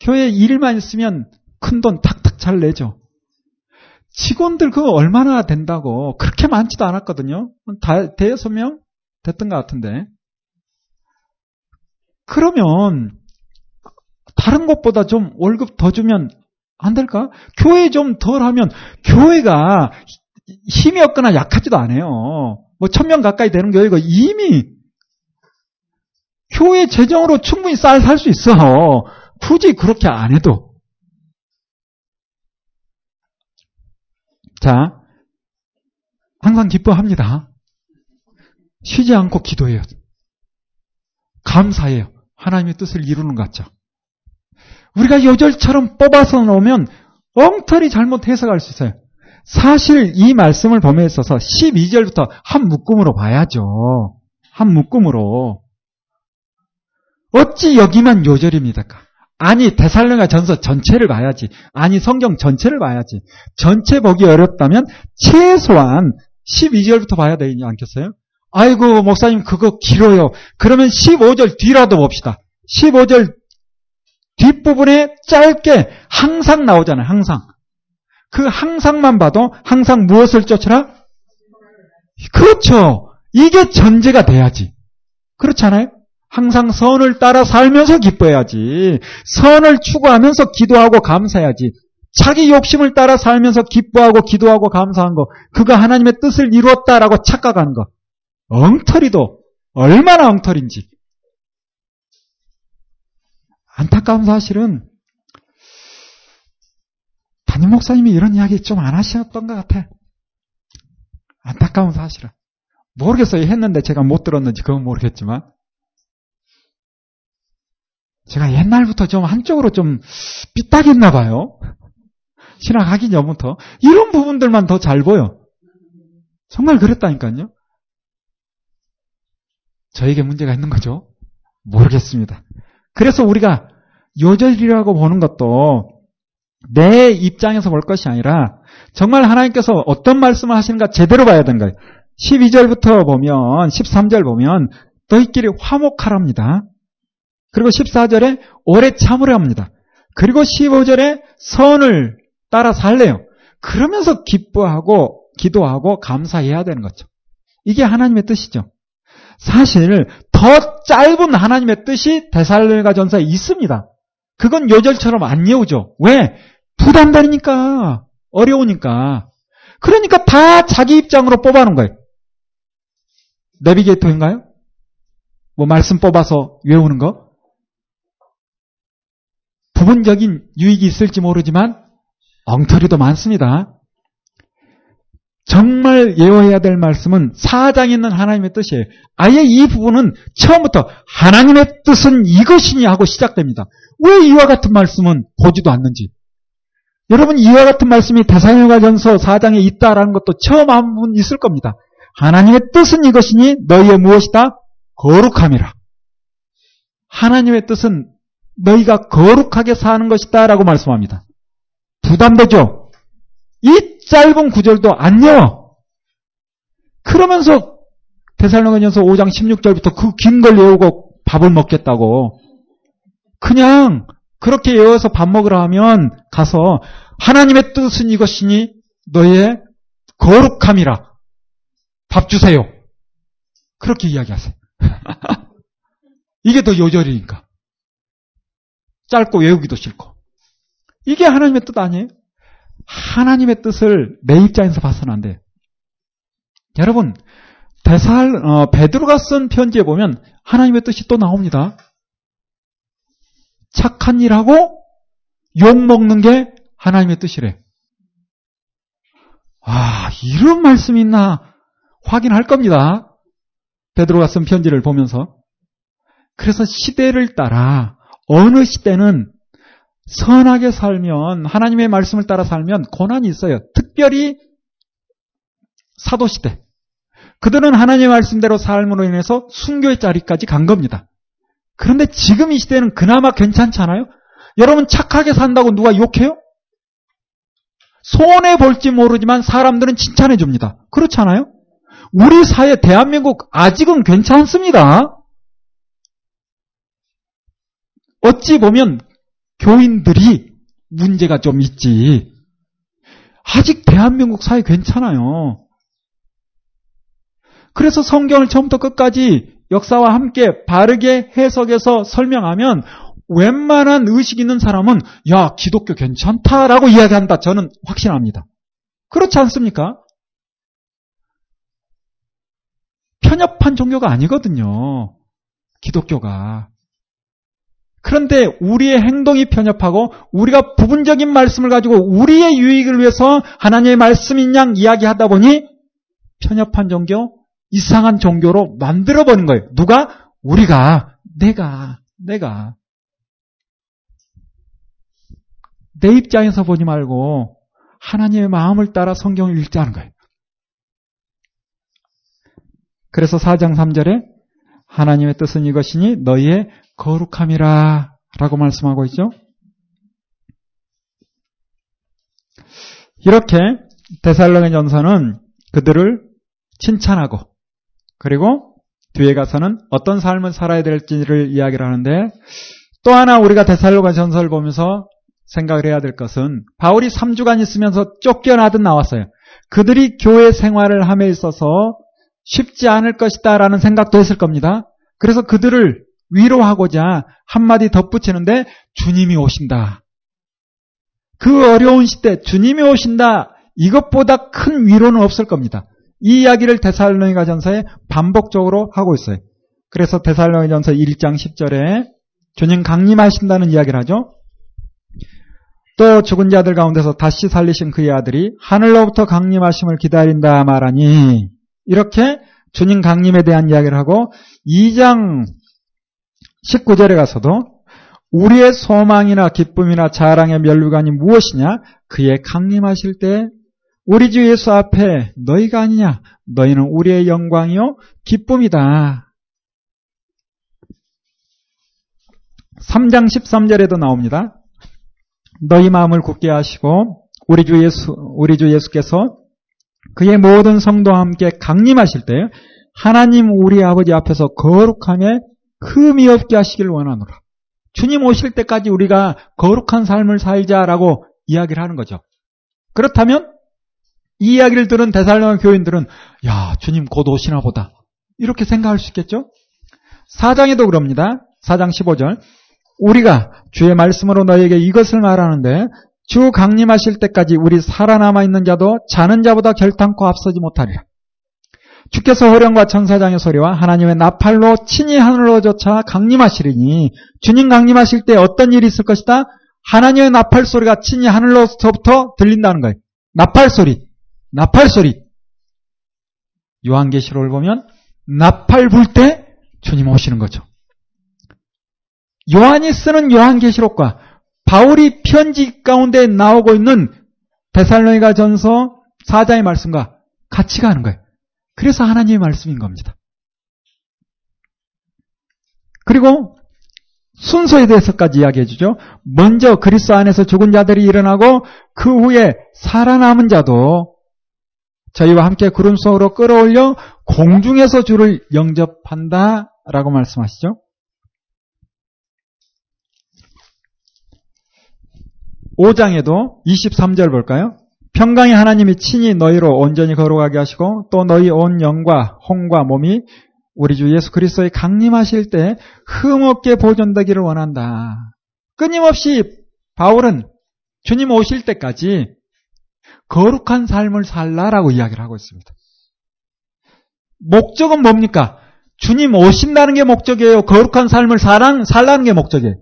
교회 일만 있으면 큰 돈 탁탁 잘 내죠. 직원들 그거 얼마나 된다고 그렇게 많지도 않았거든요. 다 대여섯 명 됐던 것 같은데. 그러면 다른 곳보다 좀 월급 더 주면 안 될까? 교회 좀 덜 하면 교회가 힘이 없거나 약하지도 않아요. 뭐 천 명 가까이 되는 교회가 이미 교회 재정으로 충분히 쌀 살 수 있어. 굳이 그렇게 안 해도. 자, 항상 기뻐합니다. 쉬지 않고 기도해요. 감사해요. 하나님의 뜻을 이루는 것 같죠. 우리가 요절처럼 뽑아서 놓으면 엉터리 잘못 해석할 수 있어요. 사실 이 말씀을 범위에 있어서 12절부터 한 묶음으로 봐야죠. 한 묶음으로. 어찌 여기만 요절입니까? 아니 대살로가 전서 전체를 봐야지. 아니 성경 전체를 봐야지. 전체 보기 어렵다면 최소한 12절부터 봐야 되지 않겠어요? 아이고 목사님 그거 길어요. 그러면 15절 뒤라도 봅시다. 15절 뒷부분에 짧게 항상 나오잖아요. 항상. 그 항상만 봐도 항상 무엇을 쫓으라? 그렇죠. 이게 전제가 돼야지. 그렇잖아요? 항상 선을 따라 살면서 기뻐해야지. 선을 추구하면서 기도하고 감사해야지. 자기 욕심을 따라 살면서 기뻐하고 기도하고 감사한 거, 그가 하나님의 뜻을 이루었다라고 착각하는 거. 엉터리도 얼마나 엉터리인지. 안타까운 사실은 담임 목사님이 이런 이야기 좀 안 하셨던 것 같아. 안타까운 사실은. 모르겠어요. 했는데 제가 못 들었는지 그건 모르겠지만. 제가 옛날부터 좀 한쪽으로 좀 삐딱했나 봐요. 신학 하기 전부터. 이런 부분들만 더 잘 보여. 정말 그랬다니까요. 저에게 문제가 있는 거죠? 모르겠습니다. 그래서 우리가 요절이라고 보는 것도 내 입장에서 볼 것이 아니라 정말 하나님께서 어떤 말씀을 하시는가 제대로 봐야 되는 거예요. 12절부터 보면 13절 보면 너희끼리 화목하랍니다. 그리고 14절에 오래 참으려 합니다. 그리고 15절에 선을 따라 살래요. 그러면서 기뻐하고 기도하고 감사해야 되는 거죠. 이게 하나님의 뜻이죠. 사실 더 짧은 하나님의 뜻이 데살로니가 전서에 있습니다. 그건 요절처럼 안 외우죠. 왜? 부담되니까 어려우니까. 그러니까 다 자기 입장으로 뽑아놓은 거예요. 내비게이터인가요? 뭐 말씀 뽑아서 외우는 거? 부분적인 유익이 있을지 모르지만 엉터리도 많습니다. 정말 예워해야 될 말씀은 사장에 있는 하나님의 뜻이에요. 아예 이 부분은 처음부터 하나님의 뜻은 이것이니 하고 시작됩니다. 왜 이와 같은 말씀은 보지도 않는지. 여러분 이와 같은 말씀이 대사령가전서 4장에 있다라는 것도 처음 한 분 있을 겁니다. 하나님의 뜻은 이것이니 너희의 무엇이다? 거룩함이라. 하나님의 뜻은 너희가 거룩하게 사는 것이다 라고 말씀합니다. 부담되죠? 이 짧은 구절도 안 외워. 그러면서 대살로가전서 5장 16절부터 그 긴 걸 외우고 밥을 먹겠다고. 그냥 그렇게 외워서 밥 먹으라 하면 가서 하나님의 뜻은 이것이니 너의 거룩함이라. 밥 주세요. 그렇게 이야기하세요. 이게 더 요절이니까. 짧고 외우기도 싫고. 이게 하나님의 뜻 아니에요? 하나님의 뜻을 내 입장에서 봐서는 안 돼요. 여러분, 대살, 어, 베드로가 쓴 편지에 보면 하나님의 뜻이 또 나옵니다. 착한 일하고 욕 먹는 게 하나님의 뜻이래. 아, 이런 말씀이 있나 확인할 겁니다. 베드로가 쓴 편지를 보면서. 그래서 시대를 따라 어느 시대는 선하게 살면 하나님의 말씀을 따라 살면 고난이 있어요. 특별히 사도 시대. 그들은 하나님의 말씀대로 삶으로 인해서 순교의 자리까지 간 겁니다. 그런데 지금 이 시대는 그나마 괜찮잖아요? 여러분 착하게 산다고 누가 욕해요? 손해 볼지 모르지만 사람들은 칭찬해 줍니다. 그렇잖아요? 우리 사회 대한민국 아직은 괜찮습니다. 어찌 보면 교인들이 문제가 좀 있지. 아직 대한민국 사회 괜찮아요. 그래서 성경을 처음부터 끝까지 역사와 함께 바르게 해석해서 설명하면 웬만한 의식 있는 사람은 야 기독교 괜찮다라고 이야기한다. 저는 확신합니다. 그렇지 않습니까? 편협한 종교가 아니거든요. 기독교가. 그런데 우리의 행동이 편협하고 우리가 부분적인 말씀을 가지고 우리의 유익을 위해서 하나님의 말씀인 양 이야기하다 보니 편협한 종교, 이상한 종교로 만들어버린 거예요. 누가? 우리가, 내가, 내가. 내 입장에서 보지 말고 하나님의 마음을 따라 성경을 읽자는 거예요. 그래서 4장 3절에 하나님의 뜻은 이것이니 너희의 거룩함이라 라고 말씀하고 있죠. 이렇게 데살로의 전서는 그들을 칭찬하고 그리고 뒤에 가서는 어떤 삶을 살아야 될지를 이야기를 하는데 또 하나 우리가 데살로가 전서를 보면서 생각을 해야 될 것은 바울이 3주간 있으면서 쫓겨나듯 나왔어요. 그들이 교회 생활을 함에 있어서 쉽지 않을 것이다 라는 생각도 했을 겁니다. 그래서 그들을 위로하고자 한마디 덧붙이는데 주님이 오신다. 그 어려운 시대 주님이 오신다. 이것보다 큰 위로는 없을 겁니다. 이 이야기를 데살로니가 전서에 반복적으로 하고 있어요. 그래서 데살로니가 전서 1장 10절에 주님 강림하신다는 이야기를 하죠. 또 죽은 자들 가운데서 다시 살리신 그의 아들이 하늘로부터 강림하심을 기다린다 말하니 이렇게 주님 강림에 대한 이야기를 하고 2장 19절에 가서도 우리의 소망이나 기쁨이나 자랑의 멸류관이 무엇이냐? 그의 강림하실 때 우리 주 예수 앞에 너희가 아니냐? 너희는 우리의 영광이요 기쁨이다. 3장 13절에도 나옵니다. 너희 마음을 굳게 하시고 우리 주 예수 우리 주 예수께서 그의 모든 성도와 함께 강림하실 때 하나님 우리 아버지 앞에서 거룩함에 흠이 없게 하시길 원하노라. 주님 오실 때까지 우리가 거룩한 삶을 살자라고 이야기를 하는 거죠. 그렇다면 이 이야기를 들은 대살로니 교인들은 야 주님 곧 오시나 보다 이렇게 생각할 수 있겠죠? 사장에도 그럽니다. 사장 15절 우리가 주의 말씀으로 너에게 이것을 말하는데 주 강림하실 때까지 우리 살아남아 있는 자도 자는 자보다 결탄코 앞서지 못하리라. 주께서 호령과 천사장의 소리와 하나님의 나팔로 친히 하늘로 쫓아 강림하시리니 주님 강림하실 때 어떤 일이 있을 것이다? 하나님의 나팔 소리가 친히 하늘로부터 들린다는 거예요. 나팔 소리, 나팔 소리. 요한계시록을 보면 나팔 불 때 주님 오시는 거죠. 요한이 쓰는 요한계시록과 바울이 편지 가운데 나오고 있는 데살로니가 전서 4장의 말씀과 같이 가는 거예요. 그래서 하나님의 말씀인 겁니다. 그리고 순서에 대해서까지 이야기해 주죠. 먼저 그리스도 안에서 죽은 자들이 일어나고 그 후에 살아남은 자도 저희와 함께 구름 속으로 끌어올려 공중에서 주를 영접한다라고 말씀하시죠. 5장에도 23절 볼까요? 평강의 하나님이 친히 너희로 온전히 걸어가게 하시고 또 너희 온 영과 홍과 몸이 우리 주 예수 그리스도의 강림하실 때 흠없게 보존되기를 원한다. 끊임없이 바울은 주님 오실 때까지 거룩한 삶을 살라라고 이야기를 하고 있습니다. 목적은 뭡니까? 주님 오신다는 게 목적이에요. 거룩한 삶을 살라는 게 목적이에요.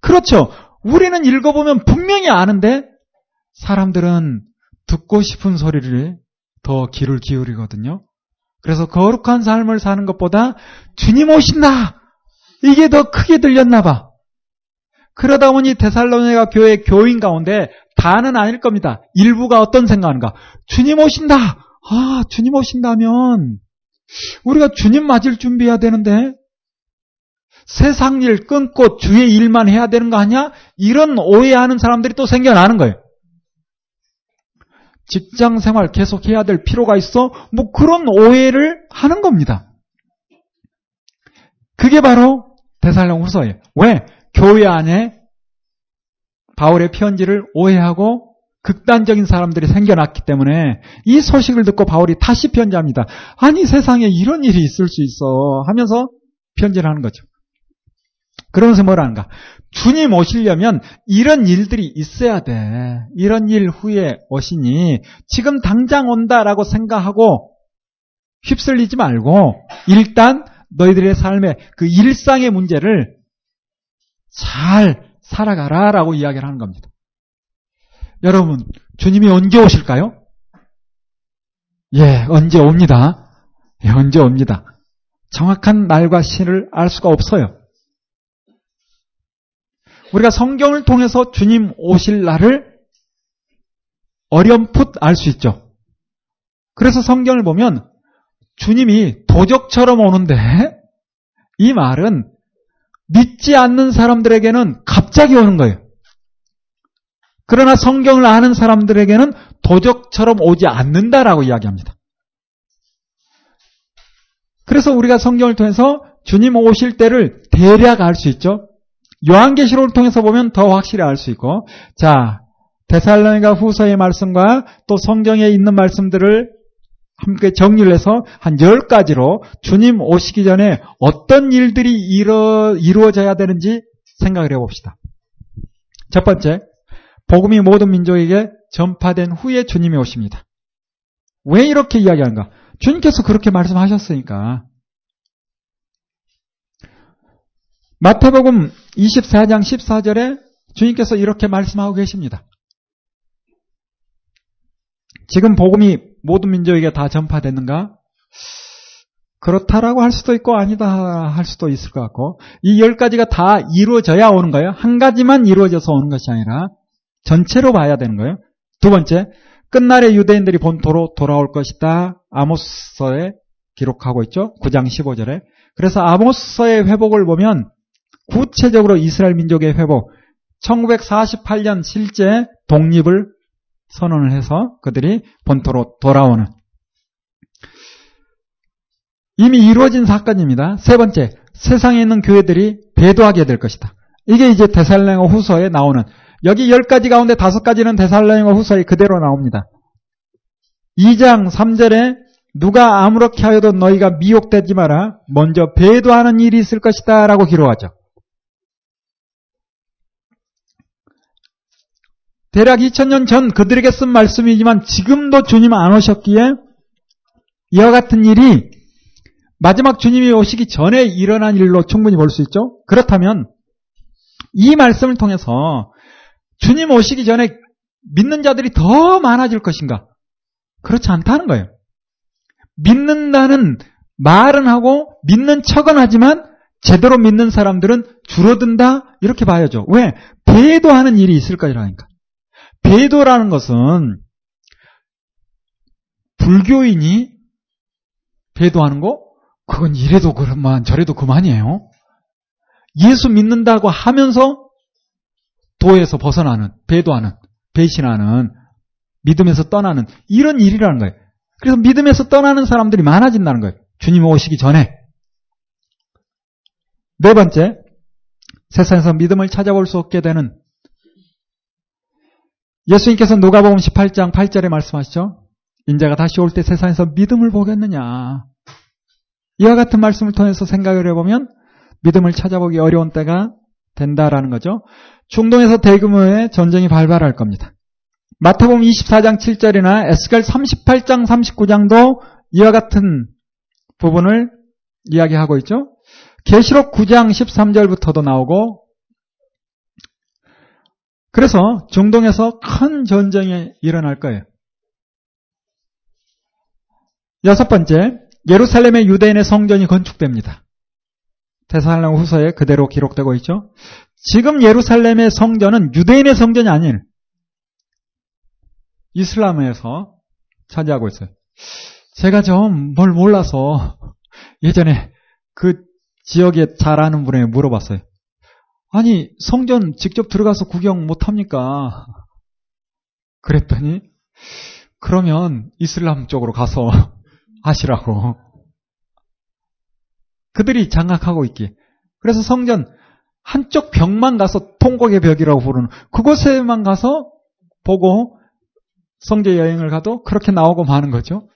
그렇죠. 우리는 읽어보면 분명히 아는데 사람들은 듣고 싶은 소리를 더 귀를 기울이거든요. 그래서 거룩한 삶을 사는 것보다 주님 오신다! 이게 더 크게 들렸나 봐. 그러다 보니 데살로니가 교회 교인 가운데 다는 아닐 겁니다. 일부가 어떤 생각하는가? 주님 오신다! 아, 주님 오신다면 우리가 주님 맞을 준비해야 되는데 세상 일 끊고 주의 일만 해야 되는 거 아니야? 이런 오해하는 사람들이 또 생겨나는 거예요. 직장 생활 계속 해야 될 필요가 있어? 뭐 그런 오해를 하는 겁니다. 그게 바로 대살령 후서예요. 왜? 교회 안에 바울의 편지를 오해하고 극단적인 사람들이 생겨났기 때문에 이 소식을 듣고 바울이 다시 편지합니다. 아니 세상에 이런 일이 있을 수 있어 하면서 편지를 하는 거죠. 그러면서 뭐라는가? 주님 오시려면 이런 일들이 있어야 돼. 이런 일 후에 오시니 지금 당장 온다라고 생각하고 휩쓸리지 말고 일단 너희들의 삶의 그 일상의 문제를 잘 살아가라 라고 이야기를 하는 겁니다. 여러분, 주님이 언제 오실까요? 예, 언제 옵니다. 예, 언제 옵니다. 정확한 날과 시를 알 수가 없어요. 우리가 성경을 통해서 주님 오실 날을 어렴풋 알 수 있죠. 그래서 성경을 보면 주님이 도적처럼 오는데 이 말은 믿지 않는 사람들에게는 갑자기 오는 거예요. 그러나 성경을 아는 사람들에게는 도적처럼 오지 않는다라고 이야기합니다. 그래서 우리가 성경을 통해서 주님 오실 때를 대략 알 수 있죠. 요한계시록을 통해서 보면 더 확실히 알 수 있고 자 데살로니가 후서의 말씀과 또 성경에 있는 말씀들을 함께 정리를 해서 한 10가지로 주님 오시기 전에 어떤 일들이 이루, 이루어져야 되는지 생각을 해봅시다. 첫 번째, 복음이 모든 민족에게 전파된 후에 주님이 오십니다. 왜 이렇게 이야기하는가? 주님께서 그렇게 말씀하셨으니까. 마태복음 24장 14절에 주님께서 이렇게 말씀하고 계십니다. 지금 복음이 모든 민족에게 다 전파됐는가? 그렇다라고 할 수도 있고 아니다 할 수도 있을 것 같고 이 열 가지가 다 이루어져야 오는 거예요. 한 가지만 이루어져서 오는 것이 아니라 전체로 봐야 되는 거예요. 두 번째, 끝날에 유대인들이 본토로 돌아올 것이다. 아모스서에 기록하고 있죠. 9장 15절에. 그래서 아모스서의 회복을 보면 구체적으로 이스라엘 민족의 회복, 1948년 실제 독립을 선언을 해서 그들이 본토로 돌아오는 이미 이루어진 사건입니다. 세 번째, 세상에 있는 교회들이 배도하게 될 것이다. 이게 이제 데살로니가 후서에 나오는 여기 열 가지 가운데 다섯 가지는 데살로니가 후서에 그대로 나옵니다. 2장 3절에 누가 아무렇게 하여도 너희가 미혹되지 마라. 먼저 배도하는 일이 있을 것이다. 라고 기록하죠. 대략 2000년 전 그들에게 쓴 말씀이지만 지금도 주님 안 오셨기에 이와 같은 일이 마지막 주님이 오시기 전에 일어난 일로 충분히 볼 수 있죠. 그렇다면 이 말씀을 통해서 주님 오시기 전에 믿는 자들이 더 많아질 것인가? 그렇지 않다는 거예요. 믿는다는 말은 하고 믿는 척은 하지만 제대로 믿는 사람들은 줄어든다 이렇게 봐야죠. 왜? 배도하는 일이 있을 거라니까. 배도라는 것은 불교인이 배도하는 거 그건 이래도 그만 저래도 그만이에요. 예수 믿는다고 하면서 도에서 벗어나는, 배도하는, 배신하는, 믿음에서 떠나는 이런 일이라는 거예요. 그래서 믿음에서 떠나는 사람들이 많아진다는 거예요. 주님 오시기 전에. 네 번째, 세상에서 믿음을 찾아볼 수 없게 되는 예수님께서 누가복음 18장 8절에 말씀하시죠. 인자가 다시 올 때 세상에서 믿음을 보겠느냐. 이와 같은 말씀을 통해서 생각을 해보면 믿음을 찾아보기 어려운 때가 된다라는 거죠. 중동에서 대규모의 전쟁이 발발할 겁니다. 마태복음 24장 7절이나 에스겔 38장 39장도 이와 같은 부분을 이야기하고 있죠. 계시록 9장 13절부터도 나오고 그래서 중동에서 큰 전쟁이 일어날 거예요. 여섯 번째, 예루살렘의 유대인의 성전이 건축됩니다. 대사할랑 후서에 그대로 기록되고 있죠. 지금 예루살렘의 성전은 유대인의 성전이 아닌 이슬람에서 차지하고 있어요. 제가 좀 뭘 몰라서 예전에 그 지역에 잘 아는 분에게 물어봤어요. 아니, 성전 직접 들어가서 구경 못 합니까? 그랬더니, 그러면 이슬람 쪽으로 가서 하시라고. 그들이 장악하고 있기에. 그래서 성전 한쪽 벽만 가서 통곡의 벽이라고 부르는 그곳에만 가서 보고 성제 여행을 가도 그렇게 나오고 마는 거죠.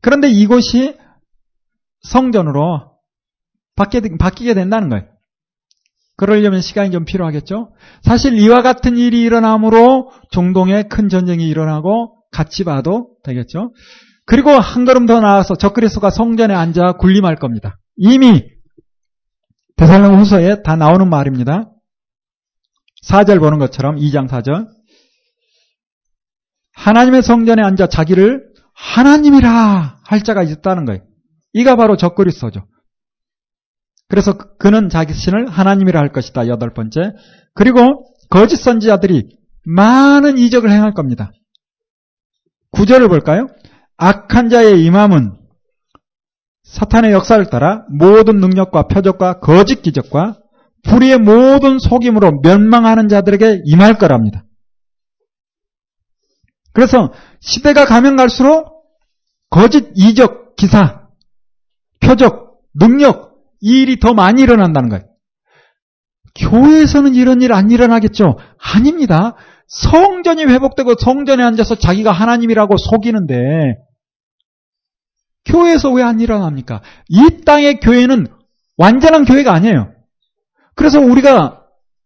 그런데 이곳이 성전으로 바뀌게 된다는 거예요. 그러려면 시간이 좀 필요하겠죠? 사실 이와 같은 일이 일어남으로 중동에 큰 전쟁이 일어나고 같이 봐도 되겠죠? 그리고 한 걸음 더 나아서 적그리스도가 성전에 앉아 군림할 겁니다. 이미 대살로 후서에 다 나오는 말입니다. 4절 보는 것처럼 2장 4절 하나님의 성전에 앉아 자기를 하나님이라 할 자가 있다는 거예요. 이가 바로 적그리스도죠. 그래서 그, 그는 자기 신을 하나님이라 할 것이다. 여덟 번째. 그리고 거짓 선지자들이 많은 이적을 행할 겁니다. 구절을 볼까요? 악한 자의 임함은 사탄의 역사를 따라 모든 능력과 표적과 거짓 기적과 불의의 모든 속임으로 멸망하는 자들에게 임할 거랍니다. 그래서 시대가 가면 갈수록 거짓 이적 기사, 표적, 능력 이 일이 더 많이 일어난다는 거예요. 교회에서는 이런 일 안 일어나겠죠? 아닙니다. 성전이 회복되고 성전에 앉아서 자기가 하나님이라고 속이는데 교회에서 왜 안 일어납니까? 이 땅의 교회는 완전한 교회가 아니에요. 그래서 우리가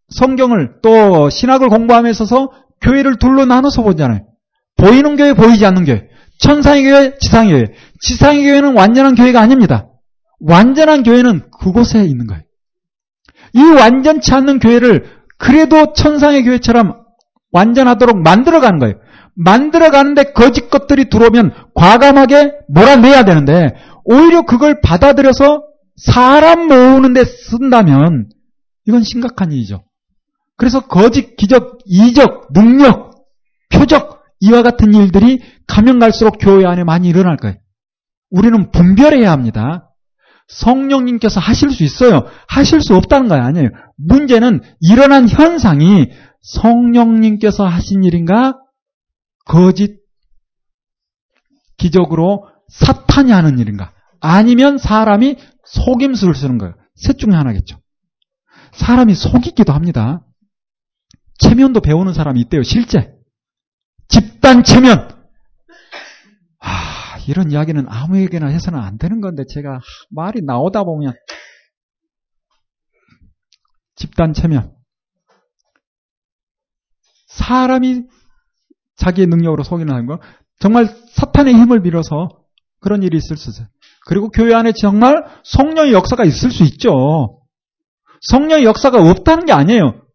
성경을 또 신학을 공부하면서 교회를 둘로 나눠서 보잖아요. 보이는 교회, 보이지 않는 교회. 천상의 교회, 지상의 교회. 지상의 교회는 완전한 교회가 아닙니다. 완전한 교회는 그곳에 있는 거예요. 이 완전치 않는 교회를 그래도 천상의 교회처럼 완전하도록 만들어가는 거예요. 만들어가는데 거짓 것들이 들어오면 과감하게 몰아내야 되는데 오히려 그걸 받아들여서 사람 모으는데 쓴다면 이건 심각한 일이죠. 그래서 거짓, 기적, 이적, 능력, 표적 이와 같은 일들이 가면 갈수록 교회 안에 많이 일어날 거예요. 우리는 분별해야 합니다. 성령님께서 하실 수 있어요. 하실 수 없다는 거 아니에요. 문제는 일어난 현상이 성령님께서 하신 일인가? 거짓 기적으로 사탄이 하는 일인가? 아니면 사람이 속임수를 쓰는 거예요. 셋 중에 하나겠죠. 사람이 속이기도 합니다. 체면도 배우는 사람이 있대요, 실제. 집단 체면. 아, 이런 이야기는 아무에게나 해서는 안 되는 건데, 제가 말이 나오다 보면. 집단 체면. 사람이 자기의 능력으로 속이는 거. 정말 사탄의 힘을 빌어서 그런 일이 있을 수 있어요. 그리고 교회 안에 정말 성령의 역사가 있을 수 있죠. 성령의 역사가 없다는 게 아니에요.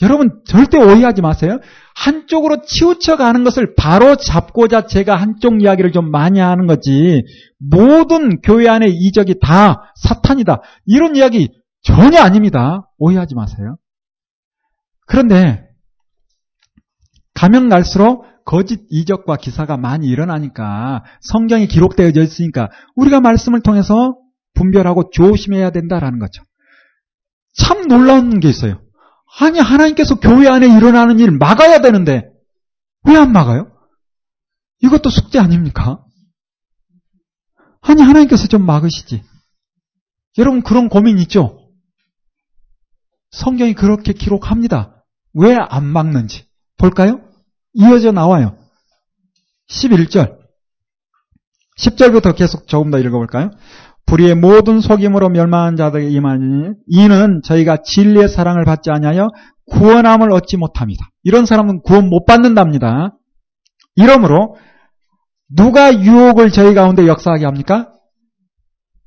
여러분 절대 오해하지 마세요. 한쪽으로 치우쳐 가는 것을 바로 잡고자 제가 한쪽 이야기를 좀 많이 하는 거지. 모든 교회 안에 이적이 다 사탄이다. 이런 이야기 전혀 아닙니다. 오해하지 마세요. 그런데 가면 갈수록 거짓 이적과 기사가 많이 일어나니까 성경이 기록되어져 있으니까 우리가 말씀을 통해서 분별하고 조심해야 된다라는 거죠. 참 놀라운 게 있어요. 아니 하나님께서 교회 안에 일어나는 일 막아야 되는데 왜 안 막아요? 이것도 숙제 아닙니까? 아니 하나님께서 좀 막으시지. 여러분 그런 고민 있죠? 성경이 그렇게 기록합니다. 왜 안 막는지. 볼까요? 이어져 나와요. 11절. 10절부터 계속 조금 더 읽어볼까요? 불의의 모든 속임으로 멸망한 자들에게 임하니 이는 저희가 진리의 사랑을 받지 아니하여 구원함을 얻지 못합니다. 이런 사람은 구원 못 받는답니다. 이러므로 누가 유혹을 저희 가운데 역사하게 합니까?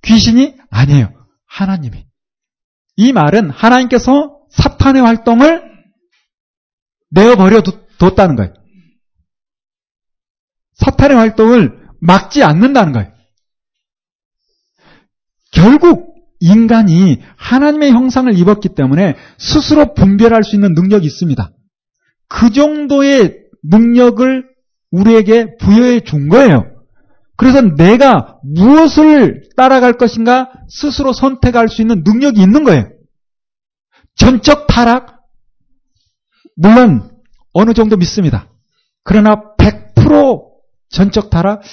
귀신이 아니에요. 하나님이. 이 말은 하나님께서 사탄의 활동을 내어버려 뒀다는 거예요. 사탄의 활동을 막지 않는다는 거예요. 결국 인간이 하나님의 형상을 입었기 때문에 스스로 분별할 수 있는 능력이 있습니다. 그 정도의 능력을 우리에게 부여해 준 거예요. 그래서 내가 무엇을 따라갈 것인가 스스로 선택할 수 있는 능력이 있는 거예요. 전적 타락? 물론 어느 정도 믿습니다. 그러나 100% 전적 타락?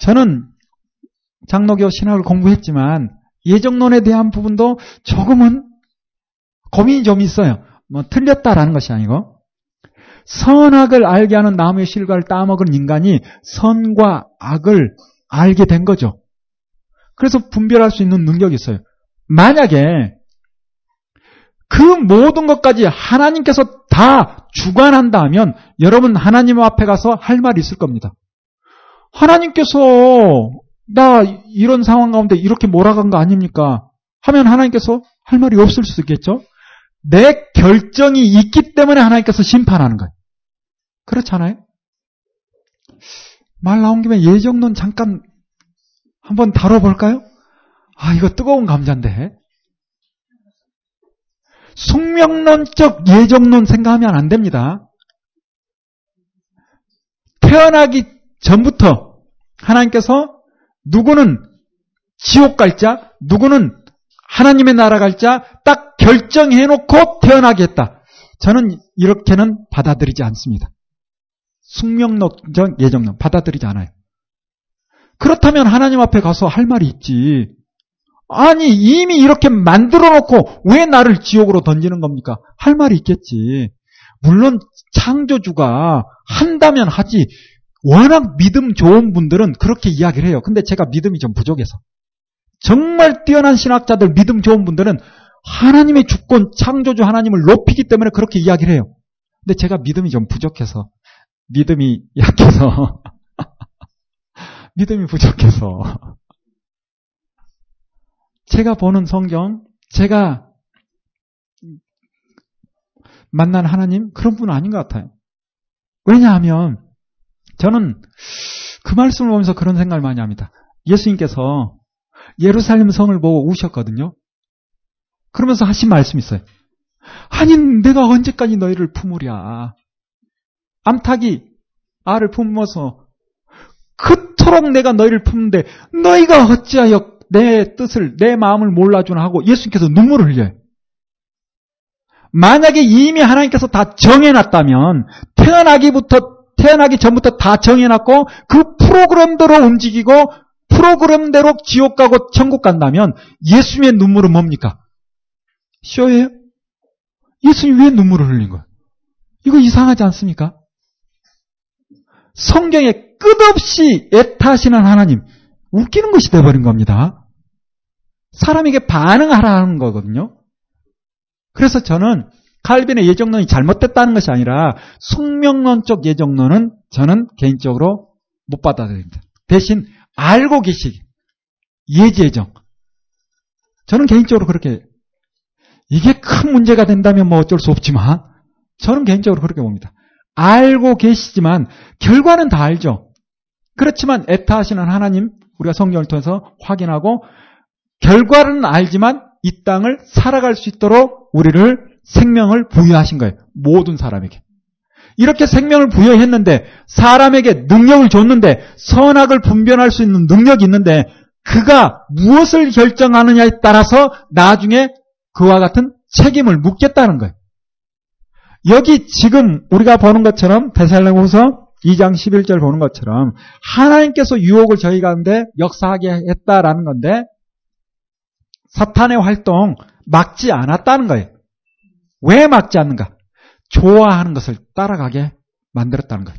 저는 장로교 신학을 공부했지만 예정론에 대한 부분도 조금은 고민이 좀 있어요. 뭐 틀렸다라는 것이 아니고 선악을 알게 하는 나무의 실과를 따먹은 인간이 선과 악을 알게 된 거죠. 그래서 분별할 수 있는 능력이 있어요. 만약에 그 모든 것까지 하나님께서 다 주관한다면 여러분 하나님 앞에 가서 할 말이 있을 겁니다. 하나님께서 나 이런 상황 가운데 이렇게 몰아간 거 아닙니까? 하면 하나님께서 할 말이 없을 수 있겠죠? 내 결정이 있기 때문에 하나님께서 심판하는 거예요. 그렇잖아요? 말 나온 김에 예정론 잠깐 한번 다뤄볼까요? 아, 이거 뜨거운 감자인데. 숙명론적 예정론 생각하면 안 됩니다. 태어나기 전부터 하나님께서 누구는 지옥 갈 자, 누구는 하나님의 나라 갈 자 딱 결정해 놓고 태어나게 했다. 저는 이렇게는 받아들이지 않습니다. 숙명론적 예정론 받아들이지 않아요. 그렇다면 하나님 앞에 가서 할 말이 있지. 아니 이미 이렇게 만들어 놓고 왜 나를 지옥으로 던지는 겁니까? 할 말이 있겠지. 물론 창조주가 한다면 하지. 워낙 믿음 좋은 분들은 그렇게 이야기를 해요. 근데 제가 믿음이 좀 부족해서. 정말 뛰어난 신학자들, 믿음 좋은 분들은 하나님의 주권, 창조주 하나님을 높이기 때문에 그렇게 이야기를 해요. 근데 제가 믿음이 좀 부족해서, 믿음이 약해서, 믿음이 부족해서, 제가 보는 성경, 제가 만난 하나님, 그런 분은 아닌 것 같아요. 왜냐하면, 저는 그 말씀을 보면서 그런 생각을 많이 합니다. 예수님께서 예루살렘 성을 보고 우셨거든요. 그러면서 하신 말씀이 있어요. 아니, 내가 언제까지 너희를 품으랴. 암탉이 알을 품어서 그토록 내가 너희를 품는데 너희가 어찌하여 내 뜻을, 내 마음을 몰라주나 하고 예수님께서 눈물을 흘려요. 만약에 이미 하나님께서 다 정해놨다면 태어나기부터 태어나기 전부터 다 정해놨고 그 프로그램대로 움직이고 프로그램대로 지옥 가고 천국 간다면 예수님의 눈물은 뭡니까? 쇼예요? 예수님 왜 눈물을 흘린 거예요? 이거 이상하지 않습니까? 성경에 끝없이 애타하시는 하나님 웃기는 것이 돼버린 겁니다. 사람에게 반응하라는 거거든요. 그래서 저는 칼빈의 예정론이 잘못됐다는 것이 아니라 숙명론적 예정론은 저는 개인적으로 못 받아들입니다. 대신 알고 계시기 예지예정 저는 개인적으로 그렇게 이게 큰 문제가 된다면 뭐 어쩔 수 없지만 저는 개인적으로 그렇게 봅니다. 알고 계시지만 결과는 다 알죠. 그렇지만 애타하시는 하나님 우리가 성경을 통해서 확인하고 결과는 알지만 이 땅을 살아갈 수 있도록 우리를 생명을 부여하신 거예요. 모든 사람에게. 이렇게 생명을 부여했는데 사람에게 능력을 줬는데 선악을 분별할 수 있는 능력이 있는데 그가 무엇을 결정하느냐에 따라서 나중에 그와 같은 책임을 묻겠다는 거예요. 여기 지금 우리가 보는 것처럼 데살로니가서 2장 11절 보는 것처럼 하나님께서 유혹을 저희 가운데 역사하게 했다라는 건데 사탄의 활동 막지 않았다는 거예요. 왜 막지 않는가? 좋아하는 것을 따라가게 만들었다는 거예요.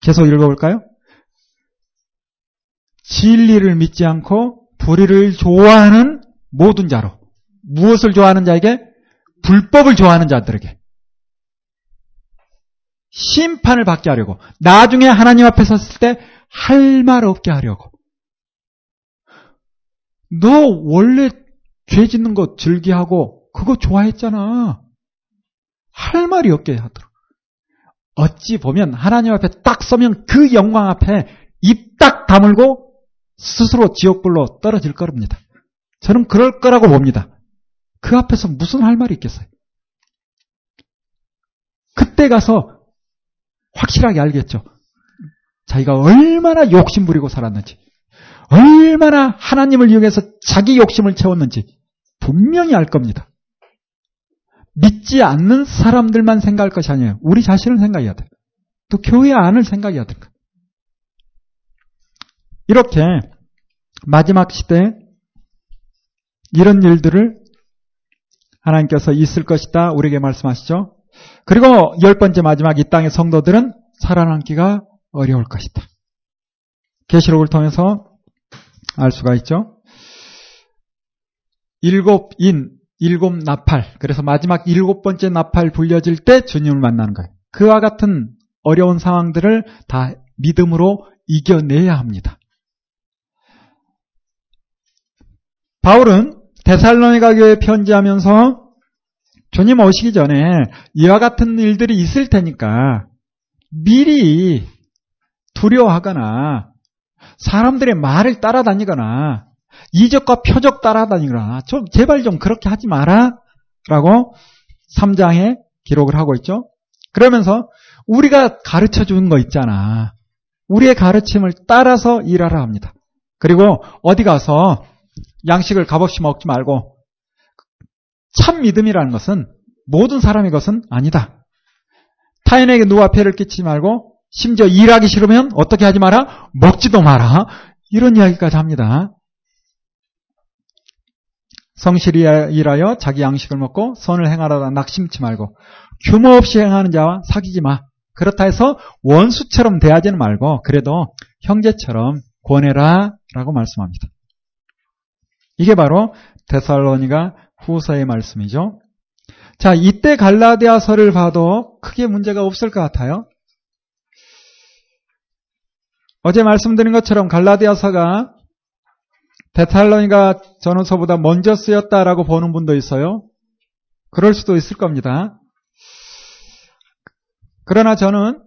계속 읽어볼까요? 진리를 믿지 않고 불의를 좋아하는 모든 자로 무엇을 좋아하는 자에게? 불법을 좋아하는 자들에게 심판을 받게 하려고 나중에 하나님 앞에 섰을 때 할 말 없게 하려고 너 원래 죄 짓는 거 즐기하고 그거 좋아했잖아. 할 말이 없게 하도록. 어찌 보면 하나님 앞에 딱 서면 그 영광 앞에 입 딱 다물고 스스로 지옥불로 떨어질 겁니다. 저는 그럴 거라고 봅니다. 그 앞에서 무슨 할 말이 있겠어요? 그때 가서 확실하게 알겠죠. 자기가 얼마나 욕심 부리고 살았는지, 얼마나 하나님을 이용해서 자기 욕심을 채웠는지 분명히 알 겁니다. 믿지 않는 사람들만 생각할 것이 아니에요. 우리 자신을 생각해야 돼. 또 교회 안을 생각해야 됩니다. 이렇게 마지막 시대에 이런 일들을 하나님께서 있을 것이다. 우리에게 말씀하시죠. 그리고 열 번째 마지막 이 땅의 성도들은 살아남기가 어려울 것이다. 계시록을 통해서 알 수가 있죠. 일곱 인 일곱 나팔, 그래서 마지막 일곱 번째 나팔 불려질 때 주님을 만나는 거예요. 그와 같은 어려운 상황들을 다 믿음으로 이겨내야 합니다. 바울은 데살로니가 교회에 편지하면서 주님 오시기 전에 이와 같은 일들이 있을 테니까 미리 두려워하거나 사람들의 말을 따라다니거나 이적과 표적 따라다니거나 좀 제발 좀 그렇게 하지 마라 라고 3장에 기록을 하고 있죠. 그러면서 우리가 가르쳐 주는 거 있잖아. 우리의 가르침을 따라서 일하라 합니다. 그리고 어디 가서 양식을 값없이 먹지 말고 참 믿음이라는 것은 모든 사람의 것은 아니다. 타인에게 누가 폐를 끼치지 말고 심지어 일하기 싫으면 어떻게 하지 마라? 먹지도 마라. 이런 이야기까지 합니다. 성실히 일하여 자기 양식을 먹고 선을 행하라다 낙심치 말고 규모 없이 행하는 자와 사귀지 마. 그렇다 해서 원수처럼 대하지는 말고 그래도 형제처럼 권해라 라고 말씀합니다. 이게 바로 데살로니가 후서의 말씀이죠. 자, 이때 갈라디아서를 봐도 크게 문제가 없을 것 같아요. 어제 말씀드린 것처럼 갈라디아서가 데살로니가 전후서보다 먼저 쓰였다라고 보는 분도 있어요. 그럴 수도 있을 겁니다. 그러나 저는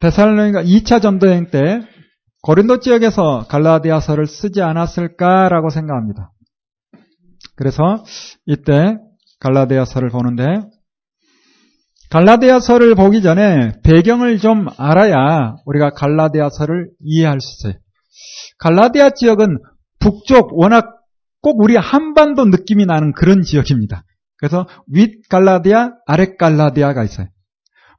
데살로니가 2차 전도행 때 고린도 지역에서 갈라디아서를 쓰지 않았을까라고 생각합니다. 그래서 이때 갈라디아서를 보는데 갈라디아서를 보기 전에 배경을 좀 알아야 우리가 갈라디아서를 이해할 수 있어요. 갈라디아 지역은 북쪽 워낙 꼭 우리 한반도 느낌이 나는 그런 지역입니다. 그래서 윗 갈라디아, 아랫 갈라디아가 있어요.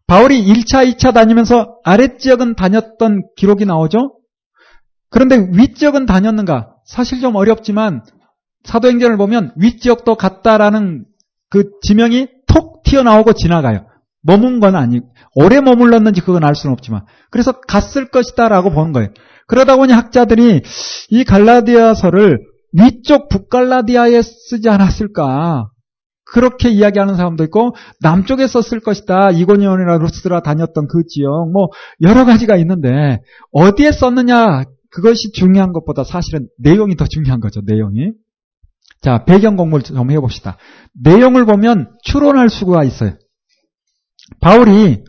바울이 1차, 2차 다니면서 아랫 지역은 다녔던 기록이 나오죠? 그런데 윗 지역은 다녔는가? 사실 좀 어렵지만 사도행전을 보면 윗 지역도 갔다라는 그 지명이 톡 튀어나오고 지나가요. 머문 건 아니고 오래 머물렀는지 그건 알 수는 없지만 그래서 갔을 것이다라고 보는 거예요. 그러다 보니 학자들이 이 갈라디아서를 위쪽 북갈라디아에 쓰지 않았을까? 그렇게 이야기하는 사람도 있고 남쪽에 썼을 것이다. 이고니온이나 루스라 다녔던 그 지역 뭐 여러 가지가 있는데 어디에 썼느냐? 그것이 중요한 것보다 사실은 내용이 더 중요한 거죠 내용이. 자 배경 공부를 좀 해봅시다. 내용을 보면 추론할 수가 있어요. 바울이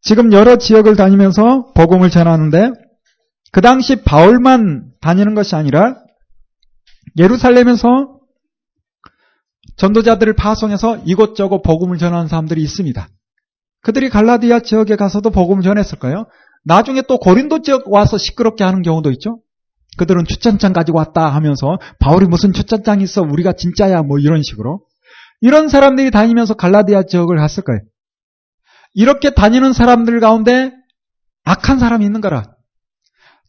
지금 여러 지역을 다니면서 복음을 전하는데 그 당시 바울만 다니는 것이 아니라 예루살렘에서 전도자들을 파송해서 이곳저곳 복음을 전하는 사람들이 있습니다. 그들이 갈라디아 지역에 가서도 복음을 전했을 까요 나중에 또 고린도 지역 와서 시끄럽게 하는 경우도 있죠. 그들은 추천장 가지고 왔다 하면서 바울이 무슨 추천장이 있어 우리가 진짜야 뭐 이런 식으로 이런 사람들이 다니면서 갈라디아 지역을 갔을 거예요. 이렇게 다니는 사람들 가운데 악한 사람이 있는 거라.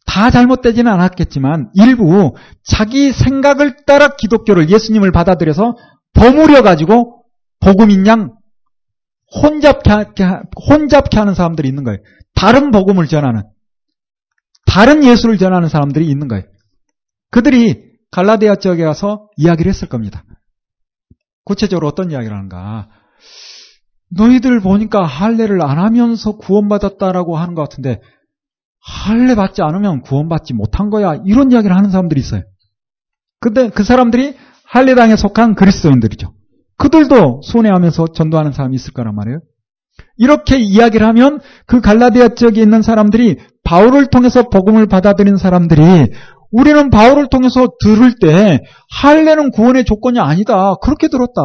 다 잘못되지는 않았겠지만 일부 자기 생각을 따라 기독교를 예수님을 받아들여서 버무려 가지고 복음인 양 혼잡케, 혼잡케 하는 사람들이 있는 거예요. 다른 복음을 전하는 다른 예수를 전하는 사람들이 있는 거예요. 그들이 갈라디아 지역에 가서 이야기를 했을 겁니다. 구체적으로 어떤 이야기를 하는가? 너희들 보니까 할례를 안 하면서 구원받았다라고 하는 것 같은데 할례 받지 않으면 구원받지 못한 거야. 이런 이야기를 하는 사람들이 있어요. 근데 그 사람들이 할례당에 속한 그리스도인들이죠. 그들도 손해하면서 전도하는 사람이 있을 거란 말이에요. 이렇게 이야기를 하면 그 갈라디아 지역에 있는 사람들이 바울을 통해서 복음을 받아들인 사람들이 우리는 바울을 통해서 들을 때 할례는 구원의 조건이 아니다. 그렇게 들었다.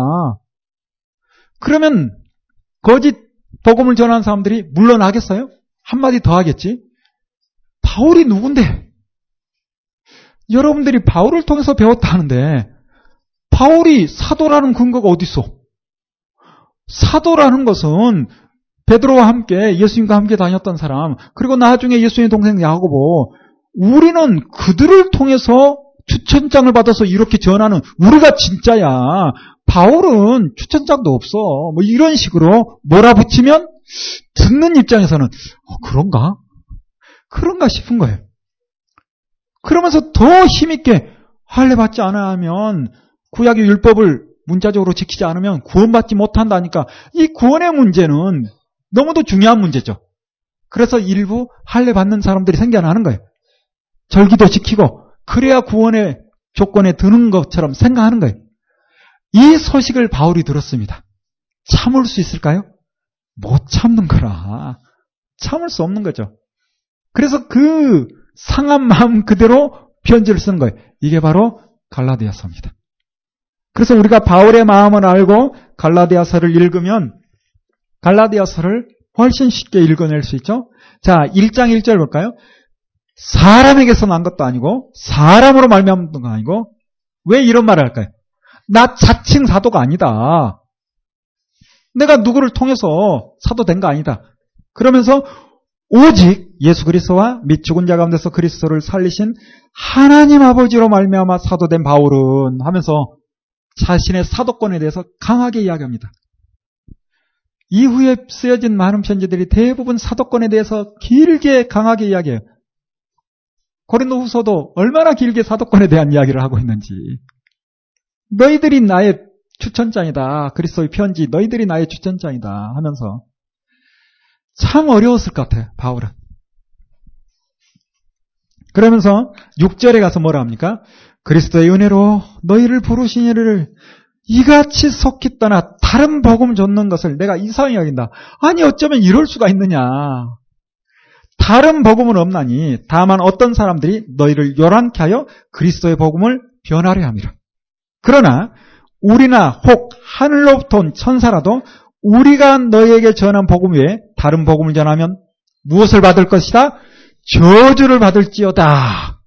그러면 거짓 복음을 전하는 사람들이 물러나겠어요? 한마디 더 하겠지? 바울이 누군데? 여러분들이 바울을 통해서 배웠다 하는데 바울이 사도라는 근거가 어디 있어? 사도라는 것은 베드로와 함께 예수님과 함께 다녔던 사람 그리고 나중에 예수님의 동생 야고보 우리는 그들을 통해서 추천장을 받아서 이렇게 전하는 우리가 진짜야. 바울은 추천장도 없어. 뭐 이런 식으로 몰아붙이면 듣는 입장에서는 어, 그런가? 그런가 싶은 거예요. 그러면서 더 힘있게 할례 받지 않아 하면 구약의 율법을 문자적으로 지키지 않으면 구원받지 못한다니까 이 구원의 문제는 너무도 중요한 문제죠. 그래서 일부 할례 받는 사람들이 생겨나는 거예요. 절기도 지키고 그래야 구원의 조건에 드는 것처럼 생각하는 거예요. 이 소식을 바울이 들었습니다. 참을 수 있을까요? 못 참는 거라. 참을 수 없는 거죠. 그래서 그 상한 마음 그대로 편지를 쓰는 거예요. 이게 바로 갈라디아서입니다. 그래서 우리가 바울의 마음을 알고 갈라디아서를 읽으면 갈라디아서를 훨씬 쉽게 읽어낼 수 있죠. 자, 1장 1절 볼까요? 사람에게서 난 것도 아니고 사람으로 말미암은 것도 아니고 왜 이런 말을 할까요? 나 자칭 사도가 아니다. 내가 누구를 통해서 사도 된 거 아니다. 그러면서 오직 예수 그리스도와 및 죽은 자 가운데서 그리스도를 살리신 하나님 아버지로 말미암아 사도된 바울은 하면서 자신의 사도권에 대해서 강하게 이야기합니다. 이후에 쓰여진 많은 편지들이 대부분 사도권에 대해서 길게 강하게 이야기해요. 고린도 후서도 얼마나 길게 사도권에 대한 이야기를 하고 있는지. 너희들이 나의 추천장이다. 그리스도의 편지, 너희들이 나의 추천장이다. 하면서 참 어려웠을 것 같아요. 바울은. 그러면서 6절에 가서 뭐라 합니까? 그리스도의 은혜로 너희를 부르신 이를 이같이 속히 떠나 다른 복음 줬는 것을 내가 이상히 여긴다. 아니 어쩌면 이럴 수가 있느냐. 다른 복음은 없나니 다만 어떤 사람들이 너희를 요란케 하여 그리스도의 복음을 변하려 함이라. 그러나 우리나 혹 하늘로부터 온 천사라도 우리가 너희에게 전한 복음 외에 다른 복음을 전하면 무엇을 받을 것이다? 저주를 받을지어다.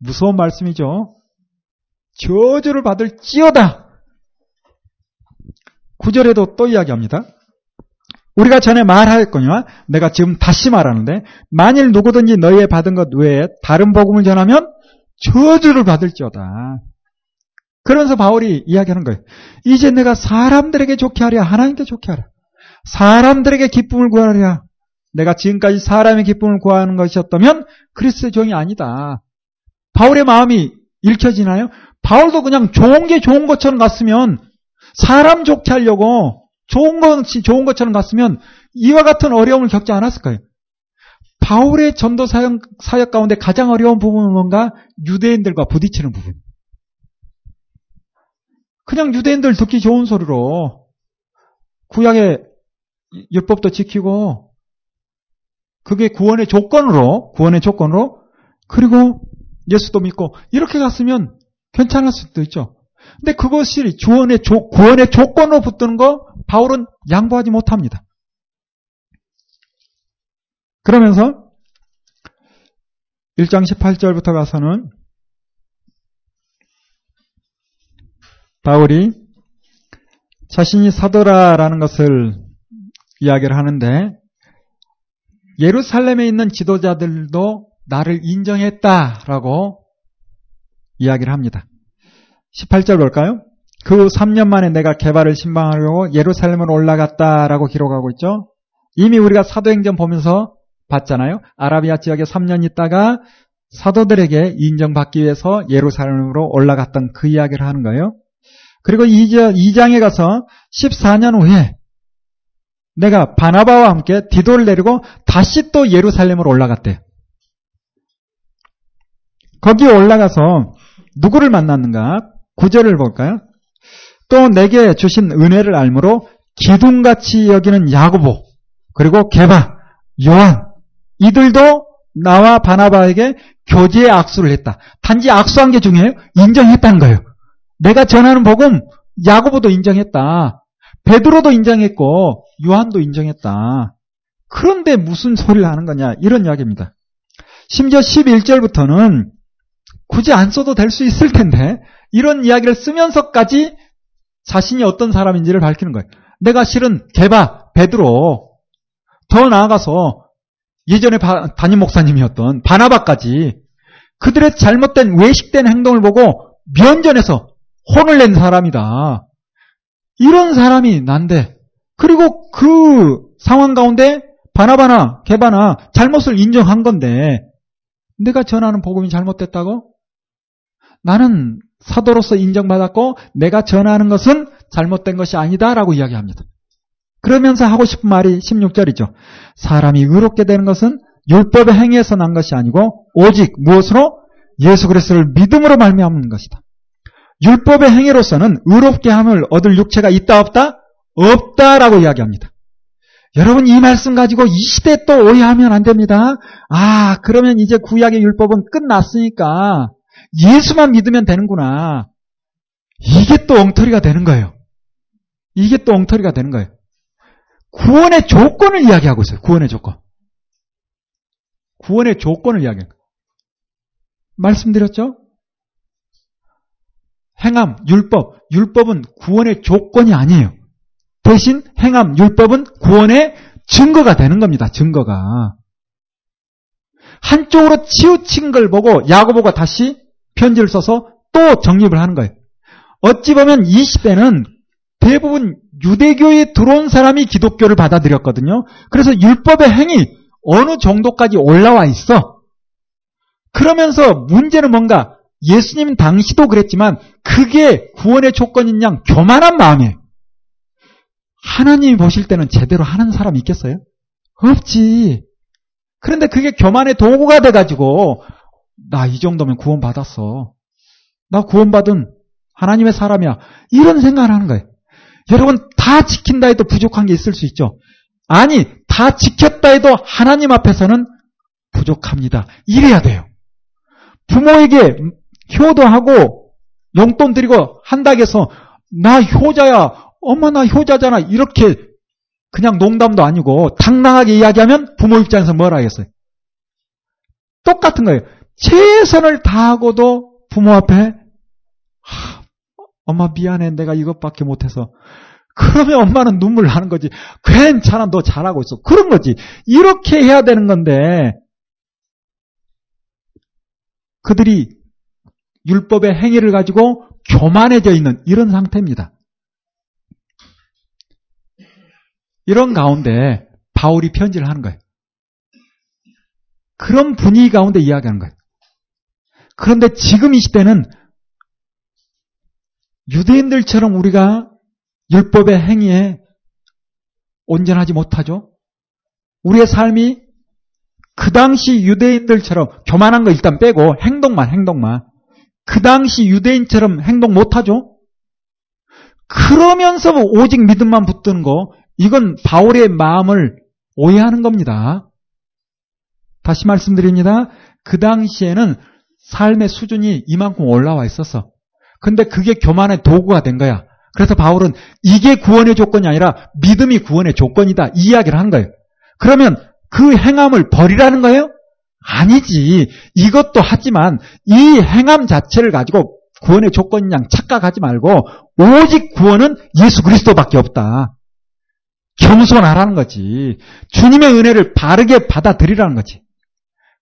무서운 말씀이죠. 저주를 받을지어다. 구절에도 또 이야기합니다. 우리가 전에 말하였거니와 내가 지금 다시 말하는데 만일 누구든지 너희의 받은 것 외에 다른 복음을 전하면 저주를 받을지어다. 그러면서 바울이 이야기하는 거예요. 이제 내가 사람들에게 좋게 하랴 하나님께 좋게 하랴. 사람들에게 기쁨을 구하랴. 내가 지금까지 사람의 기쁨을 구하는 것이었다면 그리스도의 종이 아니다. 바울의 마음이 읽혀지나요? 바울도 그냥 좋은 게 좋은 것처럼 갔으면 사람 좋게 하려고 좋은 것이 좋은 것처럼 갔으면 이와 같은 어려움을 겪지 않았을 거예요. 바울의 전도 사역, 사역 가운데 가장 어려운 부분은 뭔가 유대인들과 부딪히는 부분. 그냥 유대인들 듣기 좋은 소리로 구약의 율법도 지키고 그게 구원의 조건으로 구원의 조건으로 그리고 예수도 믿고 이렇게 갔으면 괜찮을 수도 있죠. 근데 그것이 구원의, 조, 구원의 조건으로 붙드는 거 바울은 양보하지 못합니다. 그러면서 1장 18절부터 가서는 바울이 자신이 사도라라는 것을 이야기를 하는데 예루살렘에 있는 지도자들도 나를 인정했다라고 이야기를 합니다. 18절 볼까요? 그 3년 만에 내가 개발을 신방하려고 예루살렘으로 올라갔다라고 기록하고 있죠. 이미 우리가 사도행전 보면서 봤잖아요. 아라비아 지역에 3년 있다가 사도들에게 인정받기 위해서 예루살렘으로 올라갔던 그 이야기를 하는 거예요. 그리고 2장에 가서 14년 후에 내가 바나바와 함께 디도를 내리고 다시 또 예루살렘으로 올라갔대요. 거기에 올라가서 누구를 만났는가? 구절을 볼까요? 또 내게 주신 은혜를 알므로 기둥같이 여기는 야고보 그리고 게바, 요한 이들도 나와 바나바에게 교제의 악수를 했다. 단지 악수한 게 중요해요? 인정했다는 거예요. 내가 전하는 복음 야고보도 인정했다. 베드로도 인정했고 요한도 인정했다. 그런데 무슨 소리를 하는 거냐 이런 이야기입니다. 심지어 11절부터는 굳이 안 써도 될 수 있을 텐데 이런 이야기를 쓰면서까지 자신이 어떤 사람인지를 밝히는 거예요. 내가 실은 개바, 베드로 더 나아가서 예전에 바, 담임 목사님이었던 바나바까지 그들의 잘못된 외식된 행동을 보고 면전에서 혼을 낸 사람이다. 이런 사람이 난데 그리고 그 상황 가운데 바나바나 개바나 잘못을 인정한 건데 내가 전하는 복음이 잘못됐다고? 나는 사도로서 인정받았고 내가 전하는 것은 잘못된 것이 아니다라고 이야기합니다. 그러면서 하고 싶은 말이 16절이죠. 사람이 의롭게 되는 것은 율법의 행위에서 난 것이 아니고 오직 무엇으로 예수 그리스도를 믿음으로 말미암는 것이다. 율법의 행위로서는 의롭게 함을 얻을 육체가 있다 없다? 없다라고 이야기합니다. 여러분 이 말씀 가지고 이 시대 또 오해하면 안 됩니다. 아 그러면 이제 구약의 율법은 끝났으니까 예수만 믿으면 되는구나. 이게 또 엉터리가 되는 거예요. 이게 또 엉터리가 되는 거예요. 구원의 조건을 이야기하고 있어요. 구원의 조건. 구원의 조건을 이야기해요. 말씀드렸죠? 행함, 율법. 율법은 구원의 조건이 아니에요. 대신 행함, 율법은 구원의 증거가 되는 겁니다. 증거가. 한쪽으로 치우친 걸 보고 야고보가 다시 편지를 써서 또 정립을 하는 거예요. 어찌 보면 이 시대는 대부분 유대교에 들어온 사람이 기독교를 받아들였거든요. 그래서 율법의 행위 어느 정도까지 올라와 있어. 그러면서 문제는 뭔가 예수님 당시도 그랬지만 그게 구원의 조건인 양 교만한 마음이에요. 하나님이 보실 때는 제대로 하는 사람이 있겠어요? 없지. 그런데 그게 교만의 도구가 돼가지고 나 이 정도면 구원받았어. 나 구원받은 하나님의 사람이야. 이런 생각을 하는 거예요. 여러분 다 지킨다 해도 부족한 게 있을 수 있죠. 아니 다 지켰다 해도 하나님 앞에서는 부족합니다. 이래야 돼요. 부모에게 효도하고 용돈 드리고 한다고 해서 나 효자야. 엄마 나 효자잖아. 이렇게 그냥 농담도 아니고 당당하게 이야기하면 부모 입장에서 뭐라 하겠어요? 똑같은 거예요. 최선을 다하고도 부모 앞에 하, 엄마 미안해 내가 이것밖에 못해서 그러면 엄마는 눈물 나는 거지. 괜찮아 너 잘하고 있어. 그런 거지. 이렇게 해야 되는 건데 그들이 율법의 행위를 가지고 교만해져 있는 이런 상태입니다. 이런 가운데 바울이 편지를 하는 거예요. 그런 분위기 가운데 이야기하는 거예요. 그런데 지금 이 시대는 유대인들처럼 우리가 율법의 행위에 온전하지 못하죠. 우리의 삶이 그 당시 유대인들처럼 교만한 거 일단 빼고 행동만 행동만 그 당시 유대인처럼 행동 못하죠. 그러면서 오직 믿음만 붙드는 거 이건 바울의 마음을 오해하는 겁니다. 다시 말씀드립니다. 그 당시에는 삶의 수준이 이만큼 올라와 있었어. 근데 그게 교만의 도구가 된 거야. 그래서 바울은 이게 구원의 조건이 아니라 믿음이 구원의 조건이다. 이 이야기를 한 거예요. 그러면 그 행함을 버리라는 거예요? 아니지. 이것도 하지만 이 행함 자체를 가지고 구원의 조건인 양 착각하지 말고 오직 구원은 예수 그리스도밖에 없다. 겸손하라는 거지. 주님의 은혜를 바르게 받아들이라는 거지.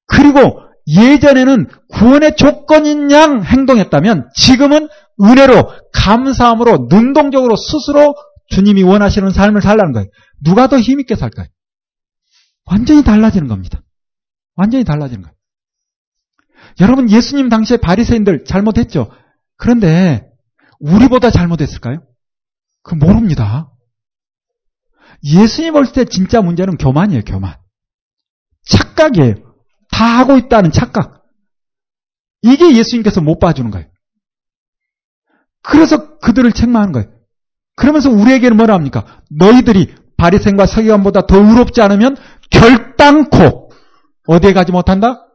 그리고 예전에는 구원의 조건인 양 행동했다면 지금은 은혜로 감사함으로 능동적으로 스스로 주님이 원하시는 삶을 살라는 거예요. 누가 더 힘있게 살까요? 완전히 달라지는 겁니다. 완전히 달라지는 거예요. 여러분 예수님 당시에 바리새인들 잘못했죠. 그런데 우리보다 잘못했을까요? 그 모릅니다. 예수님 볼때 진짜 문제는 교만이에요, 교만. 착각이에요. 다 하고 있다는 착각. 이게 예수님께서 못 봐주는 거예요. 그래서 그들을 책망하는 거예요. 그러면서 우리에게는 뭐라 합니까? 너희들이 바리새인과 서기관보다 더 의롭지 않으면 결단코 어디에 가지 못한다?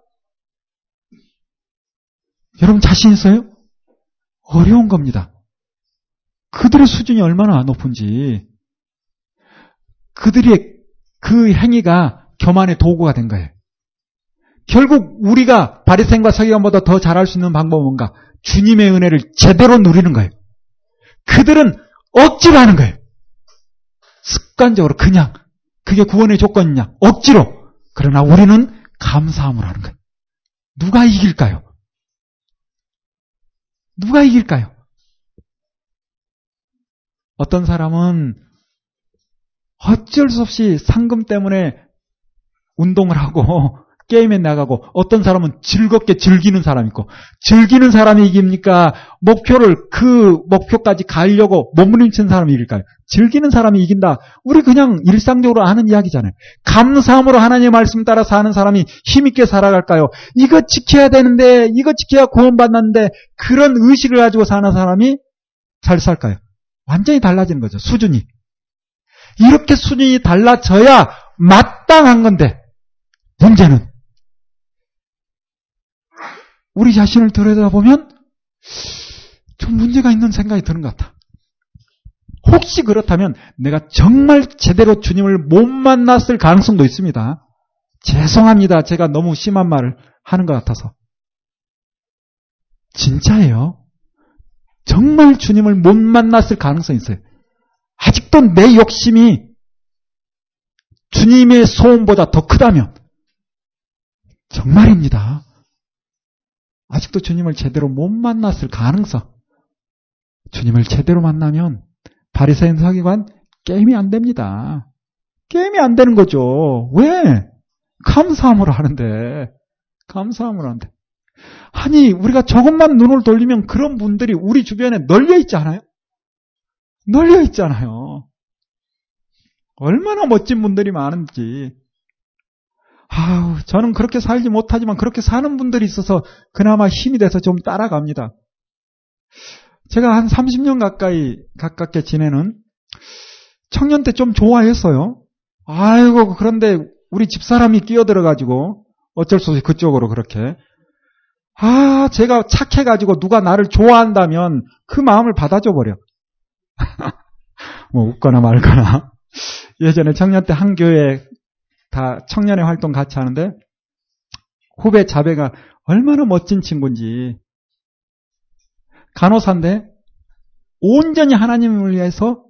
여러분 자신 있어요? 어려운 겁니다. 그들의 수준이 얼마나 높은지 그들의 그 행위가 교만의 도구가 된 거예요. 결국 우리가 바리새인과 서기관보다 더 잘할 수 있는 방법은 뭔가? 주님의 은혜를 제대로 누리는 거예요. 그들은 억지로 하는 거예요. 습관적으로 그냥 그게 구원의 조건이냐? 억지로. 그러나 우리는 감사함으로 하는 거예요. 누가 이길까요? 누가 이길까요? 어떤 사람은 어쩔 수 없이 상금 때문에 운동을 하고 게임에 나가고 어떤 사람은 즐겁게 즐기는 사람이 있고 즐기는 사람이 이깁니까? 목표를 그 목표까지 가려고 몸부림친 사람이 이길까요? 즐기는 사람이 이긴다. 우리 그냥 일상적으로 하는 이야기잖아요. 감사함으로 하나님의 말씀 따라 사는 사람이 힘있게 살아갈까요? 이거 지켜야 되는데 이거 지켜야 구원받는데 그런 의식을 가지고 사는 사람이 잘 살까요? 완전히 달라지는 거죠. 수준이. 이렇게 수준이 달라져야 마땅한 건데 문제는 우리 자신을 들여다보면 좀 문제가 있는 생각이 드는 것 같아. 혹시 그렇다면 내가 정말 제대로 주님을 못 만났을 가능성도 있습니다. 죄송합니다. 제가 너무 심한 말을 하는 것 같아서. 진짜예요. 정말 주님을 못 만났을 가능성이 있어요. 아직도 내 욕심이 주님의 소원보다 더 크다면 정말입니다. 아직도 주님을 제대로 못 만났을 가능성. 주님을 제대로 만나면 바리새인 서기관 게임이 안 됩니다. 게임이 안 되는 거죠. 왜? 감사함으로 하는데. 감사함으로 하는데. 아니, 우리가 조금만 눈을 돌리면 그런 분들이 우리 주변에 널려 있지 않아요? 널려 있잖아요. 얼마나 멋진 분들이 많은지. 아우, 저는 그렇게 살지 못하지만 그렇게 사는 분들이 있어서 그나마 힘이 돼서 좀 따라갑니다. 제가 한 30년 가까이, 가깝게 지내는 청년 때 좀 좋아했어요. 아이고, 그런데 우리 집사람이 끼어들어가지고 어쩔 수 없이 그쪽으로 그렇게. 아, 제가 착해가지고 누가 나를 좋아한다면 그 마음을 받아줘 버려. 뭐 웃거나 말거나. 예전에 청년 때 한 교회 다 청년의 활동 같이 하는데 후배 자배가 얼마나 멋진 친구인지 간호사인데 온전히 하나님을 위해서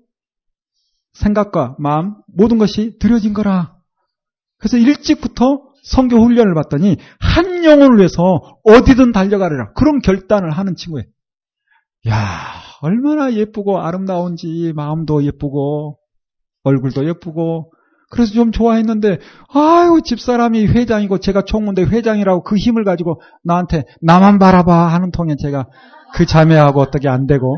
생각과 마음 모든 것이 들여진 거라. 그래서 일찍부터 성교 훈련을 받더니 한 영혼을 위해서 어디든 달려가리라. 그런 결단을 하는 친구예요. 야, 얼마나 예쁘고 아름다운지 마음도 예쁘고 얼굴도 예쁘고 그래서 좀 좋아했는데 아유 집사람이 회장이고 제가 총무대 회장이라고 그 힘을 가지고 나한테 나만 바라봐 하는 통에 제가 그 자매하고 어떻게 안 되고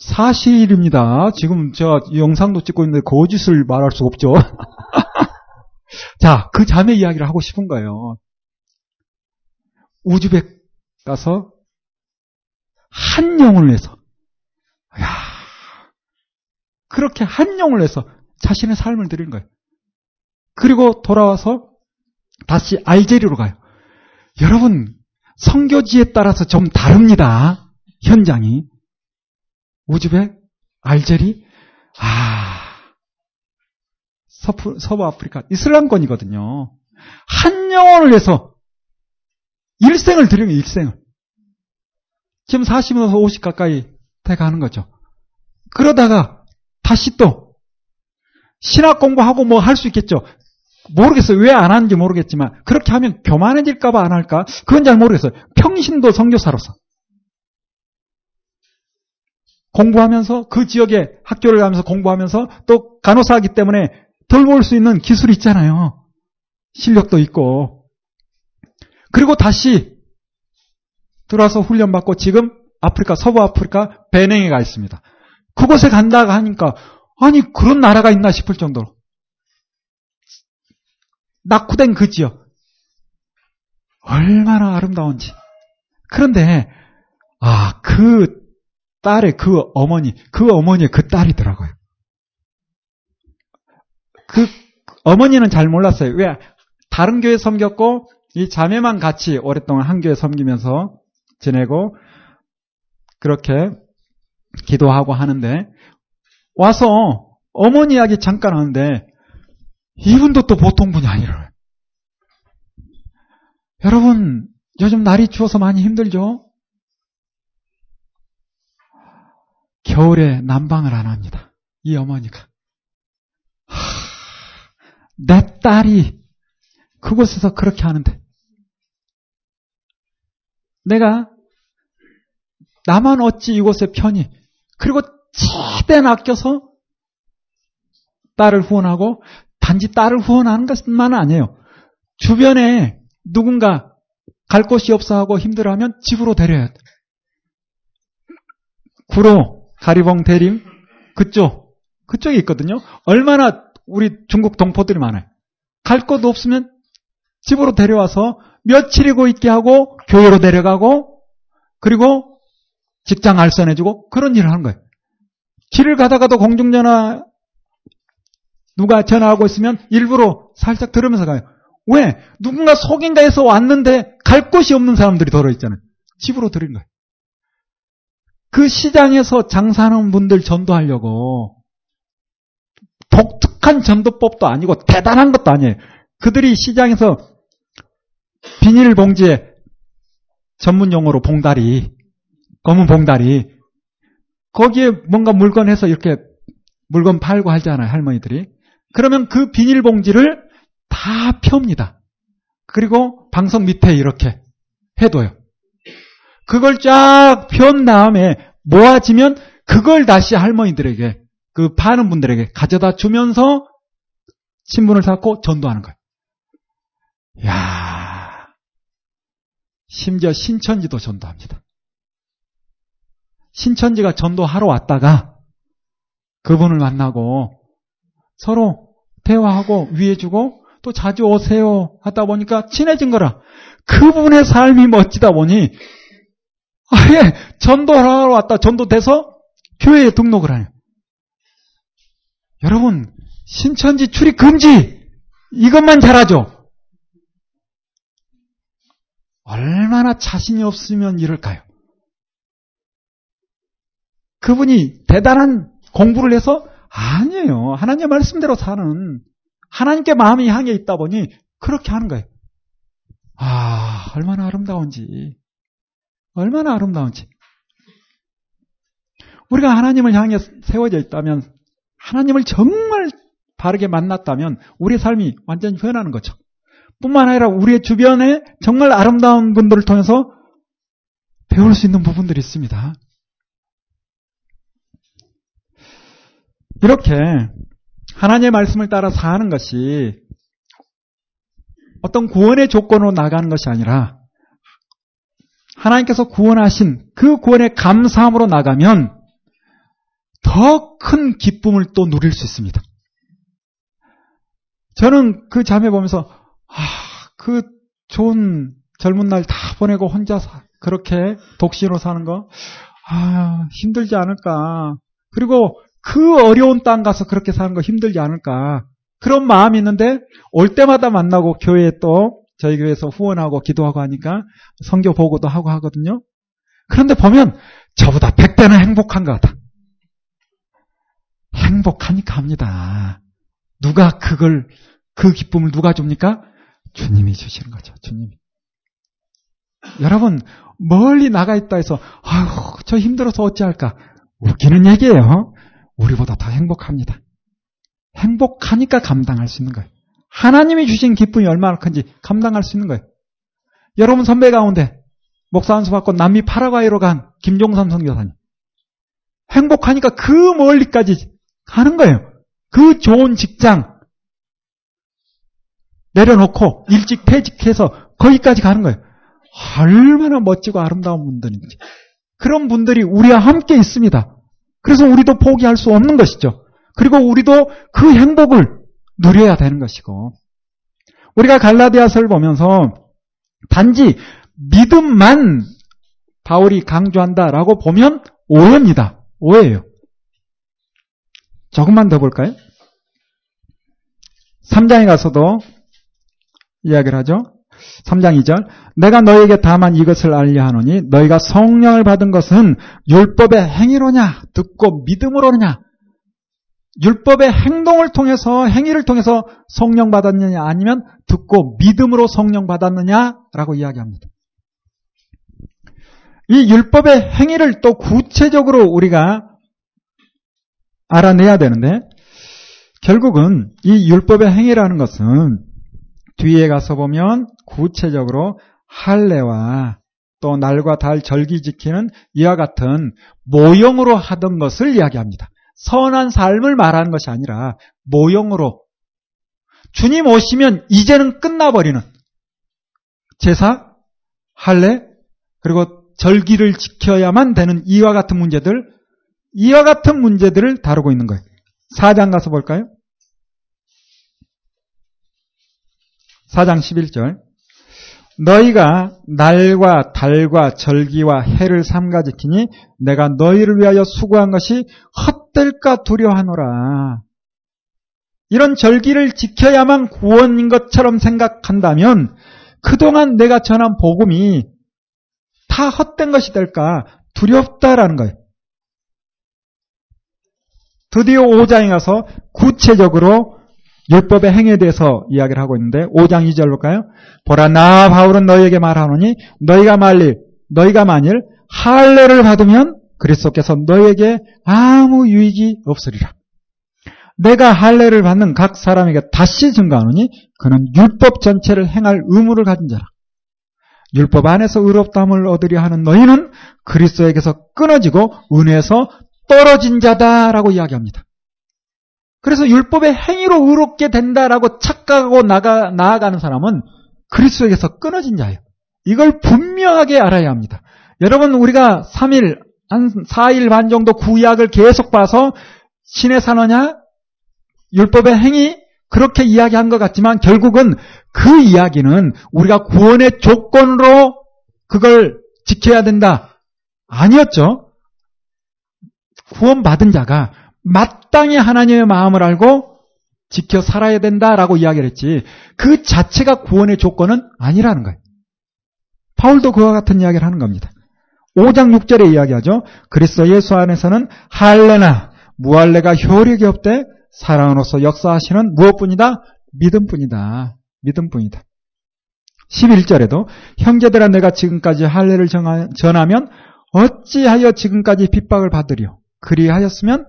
사실입니다. 지금 제가 영상도 찍고 있는데 거짓을 말할 수 없죠. 자, 그 자매 이야기를 하고 싶은 거예요. 우즈벡 가서 한 영혼을 위해서 야 그렇게 한 영혼을 위해서 자신의 삶을 드린 거예요. 그리고 돌아와서 다시 알제리로 가요. 여러분 성교지에 따라서 좀 다릅니다. 현장이 우즈벡, 알제리, 아 서부, 서부 아프리카 이슬람권이거든요. 한 영혼을 위해서 일생을 드리면 일생을. 지금 40에서 50 가까이 돼 가는 거죠. 그러다가 다시 또 신학 공부하고 뭐 할 수 있겠죠. 모르겠어요. 왜 안 하는지 모르겠지만 그렇게 하면 교만해질까봐 안 할까? 그건 잘 모르겠어요. 평신도 선교사로서 공부하면서 그 지역에 학교를 가면서 공부하면서 또 간호사하기 때문에 돌볼 수 있는 기술이 있잖아요. 실력도 있고 그리고 다시 들어와서 훈련받고 지금 아프리카, 서부 아프리카 베냉에 가 있습니다. 그곳에 간다고 하니까 아니 그런 나라가 있나 싶을 정도로 낙후된 그 지역 얼마나 아름다운지 그런데 아 그 딸의 그 어머니 그 어머니의 그 딸이더라고요. 그 어머니는 잘 몰랐어요. 왜 다른 교회 섬겼고 이 자매만 같이 오랫동안 한 교회 섬기면서 지내고 그렇게 기도하고 하는데 와서 어머니 이야기 잠깐 하는데 이분도 또 보통 분이 아니라 여러분 요즘 날이 추워서 많이 힘들죠? 겨울에 난방을 안 합니다. 이 어머니가. 하, 내 딸이 그곳에서 그렇게 하는데 내가 나만 어찌 이곳에 편히 그리고 최대한 아껴서 딸을 후원하고 단지 딸을 후원하는 것만 아니에요. 주변에 누군가 갈 곳이 없어 하고 힘들어하면 집으로 데려야 돼. 구로, 가리봉, 대림, 그쪽, 그쪽에 있거든요. 얼마나 우리 중국 동포들이 많아요. 갈 곳 없으면 집으로 데려와서 며칠이고 있게 하고 교회로 데려가고 그리고 직장 알선해주고 그런 일을 하는 거예요. 길을 가다가도 공중전화 누가 전화하고 있으면 일부러 살짝 들으면서 가요. 왜? 누군가 속인가에서 왔는데 갈 곳이 없는 사람들이 더러 있잖아요. 집으로 들인 거예요. 그 시장에서 장사하는 분들 전도하려고 독특한 전도법도 아니고 대단한 것도 아니에요. 그들이 시장에서 비닐봉지에 전문 용어로 봉다리, 검은 봉다리, 거기에 뭔가 물건 해서 이렇게 물건 팔고 하잖아요, 할머니들이. 그러면 그 비닐봉지를 다 펴옵니다. 그리고 방석 밑에 이렇게 해둬요. 그걸 쫙 편 다음에 모아지면 그걸 다시 할머니들에게, 그 파는 분들에게 가져다 주면서 신분을 쌓고 전도하는 거예요. 야 심지어 신천지도 전도합니다. 신천지가 전도하러 왔다가 그분을 만나고 서로 대화하고 위해주고 또 자주 오세요 하다 보니까 친해진 거라. 그분의 삶이 멋지다 보니 아예 전도하러 왔다 전도돼서 교회에 등록을 하네요. 여러분 신천지 출입 금지 이것만 잘하죠. 얼마나 자신이 없으면 이럴까요? 그분이 대단한 공부를 해서 아니에요. 하나님의 말씀대로 사는 하나님께 마음이 향해 있다 보니 그렇게 하는 거예요. 아, 얼마나 아름다운지. 얼마나 아름다운지. 우리가 하나님을 향해 세워져 있다면, 하나님을 정말 바르게 만났다면, 우리의 삶이 완전히 변하는 거죠. 뿐만 아니라 우리의 주변에 정말 아름다운 분들을 통해서 배울 수 있는 부분들이 있습니다. 이렇게 하나님의 말씀을 따라 사는 것이 어떤 구원의 조건으로 나가는 것이 아니라 하나님께서 구원하신 그 구원의 감사함으로 나가면 더 큰 기쁨을 또 누릴 수 있습니다. 저는 그 자매 보면서 아, 그 좋은 젊은 날 다 보내고 혼자 사, 그렇게 독신으로 사는 거 아, 힘들지 않을까. 그리고 그 어려운 땅 가서 그렇게 사는 거 힘들지 않을까. 그런 마음이 있는데 올 때마다 만나고 교회에 또 저희 교회에서 후원하고 기도하고 하니까 성교 보고도 하고 하거든요. 그런데 보면 저보다 백배는 행복한 것 같아. 행복하니까 합니다. 누가 그걸 그 기쁨을 누가 줍니까? 주님이 주시는 거죠. 주님이. 여러분 멀리 나가 있다 해서 아유 저 힘들어서 어찌할까 웃기는 얘기예요. 우리보다 더 행복합니다. 행복하니까 감당할 수 있는 거예요. 하나님이 주신 기쁨이 얼마나 큰지 감당할 수 있는 거예요. 여러분 선배 가운데 목사 한수 받고 남미 파라과이로 간 김종삼 선교사님. 행복하니까 그 멀리까지 가는 거예요. 그 좋은 직장 내려놓고 일찍 퇴직해서 거기까지 가는 거예요. 얼마나 멋지고 아름다운 분들인지. 그런 분들이 우리와 함께 있습니다. 그래서 우리도 포기할 수 없는 것이죠. 그리고 우리도 그 행복을 누려야 되는 것이고. 우리가 갈라디아서를 보면서 단지 믿음만 바울이 강조한다라고 보면 오해입니다. 오해예요. 조금만 더 볼까요? 3장에 가서도 이야기를 하죠. 3장 2절 내가 너에게 다만 이것을 알려 하노니 너희가 성령을 받은 것은 율법의 행위로냐? 듣고 믿음으로냐? 율법의 행동을 통해서 행위를 통해서 성령 받았느냐? 아니면 듣고 믿음으로 성령 받았느냐라고 이야기합니다. 이 율법의 행위를 또 구체적으로 우리가 알아내야 되는데 결국은 이 율법의 행위라는 것은 뒤에 가서 보면 구체적으로 할례와 또 날과 달 절기 지키는 이와 같은 모형으로 하던 것을 이야기합니다. 선한 삶을 말하는 것이 아니라 모형으로 주님 오시면 이제는 끝나버리는 제사, 할례, 그리고 절기를 지켜야만 되는 이와 같은 문제들, 이와 같은 문제들을 다루고 있는 거예요. 4장 가서 볼까요? 4장 11절. 너희가 날과 달과 절기와 해를 삼가 지키니 내가 너희를 위하여 수고한 것이 헛될까 두려하노라. 이런 절기를 지켜야만 구원인 것처럼 생각한다면 그동안 내가 전한 복음이 다 헛된 것이 될까 두렵다라는 거예요. 드디어 5장에 가서 구체적으로 율법의 행위에 대해서 이야기를 하고 있는데 5장 2절 볼까요? 보라 나 바울은 너희에게 말하노니 너희가 만일 너희가 만일 할례를 받으면 그리스도께서 너희에게 아무 유익이 없으리라. 내가 할례를 받는 각 사람에게 다시 증가하노니 그는 율법 전체를 행할 의무를 가진 자라. 율법 안에서 의롭다함을 얻으려 하는 너희는 그리스도에게서 끊어지고 은혜에서 떨어진 자다라고 이야기합니다. 그래서 율법의 행위로 의롭게 된다라고 착각하고 나가, 나아가는 사람은 그리스도에게서 끊어진 자예요. 이걸 분명하게 알아야 합니다. 여러분, 우리가 3일, 한 4일 반 정도 구약을 계속 봐서 신의 산어냐? 율법의 행위? 그렇게 이야기한 것 같지만 결국은 그 이야기는 우리가 구원의 조건으로 그걸 지켜야 된다. 아니었죠. 구원받은 자가 마땅히 하나님의 마음을 알고 지켜 살아야 된다라고 이야기를 했지 그 자체가 구원의 조건은 아니라는 거예요. 바울도 그와 같은 이야기를 하는 겁니다. 5장 6절에 이야기하죠. 그리스도 예수 안에서는 할례나 무할례가 효력이 없대 사랑으로서 역사하시는 무엇뿐이다? 믿음뿐이다. 믿음뿐이다. 11절에도 형제들아 내가 지금까지 할례를 전하면 어찌하여 지금까지 핍박을 받으리요? 그리하였으면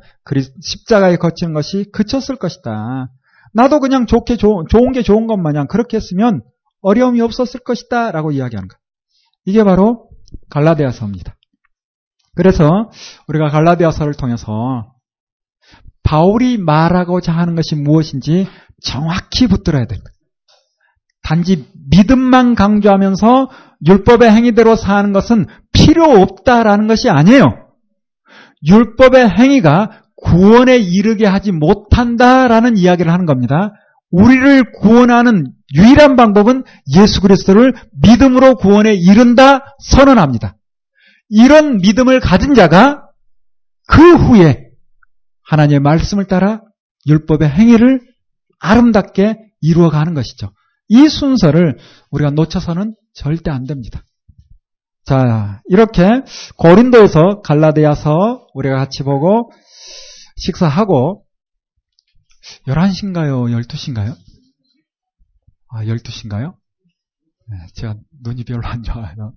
십자가에 거치는 것이 그쳤을 것이다. 나도 그냥 좋게 좋은, 좋은 게 좋은 것 마냥 그렇게 했으면 어려움이 없었을 것이다. 라고 이야기하는 것. 이게 바로 갈라디아서입니다. 그래서 우리가 갈라디아서를 통해서 바울이 말하고자 하는 것이 무엇인지 정확히 붙들어야 됩니다. 단지 믿음만 강조하면서 율법의 행위대로 사는 것은 필요 없다라는 것이 아니에요. 율법의 행위가 구원에 이르게 하지 못한다라는 이야기를 하는 겁니다. 우리를 구원하는 유일한 방법은 예수 그리스도를 믿음으로 구원에 이른다 선언합니다. 이런 믿음을 가진 자가 그 후에 하나님의 말씀을 따라 율법의 행위를 아름답게 이루어가는 것이죠. 이 순서를 우리가 놓쳐서는 절대 안 됩니다. 자, 이렇게 고린도에서 갈라디아서 우리가 같이 보고 식사하고 11시인가요? 12시인가요? 아, 12시인가요? 네, 제가 눈이 별로 안 좋아요.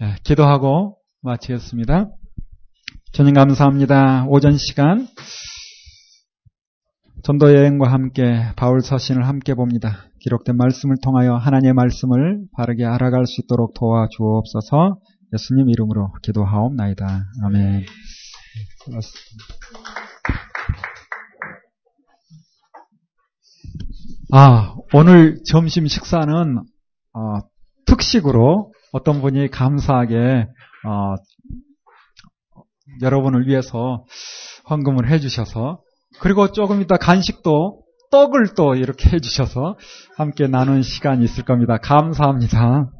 네, 기도하고 마치겠습니다. 주님 감사합니다. 오전 시간 전도 여행과 함께 바울 서신을 함께 봅니다. 기록된 말씀을 통하여 하나님의 말씀을 바르게 알아갈 수 있도록 도와주옵소서 예수님 이름으로 기도하옵나이다. 아멘. 아, 오늘 점심 식사는 어, 특식으로 어떤 분이 감사하게 어, 여러분을 위해서 헌금을 해주셔서 그리고 조금 이따 간식도 떡을 또 이렇게 해주셔서 함께 나눈 시간이 있을 겁니다. 감사합니다.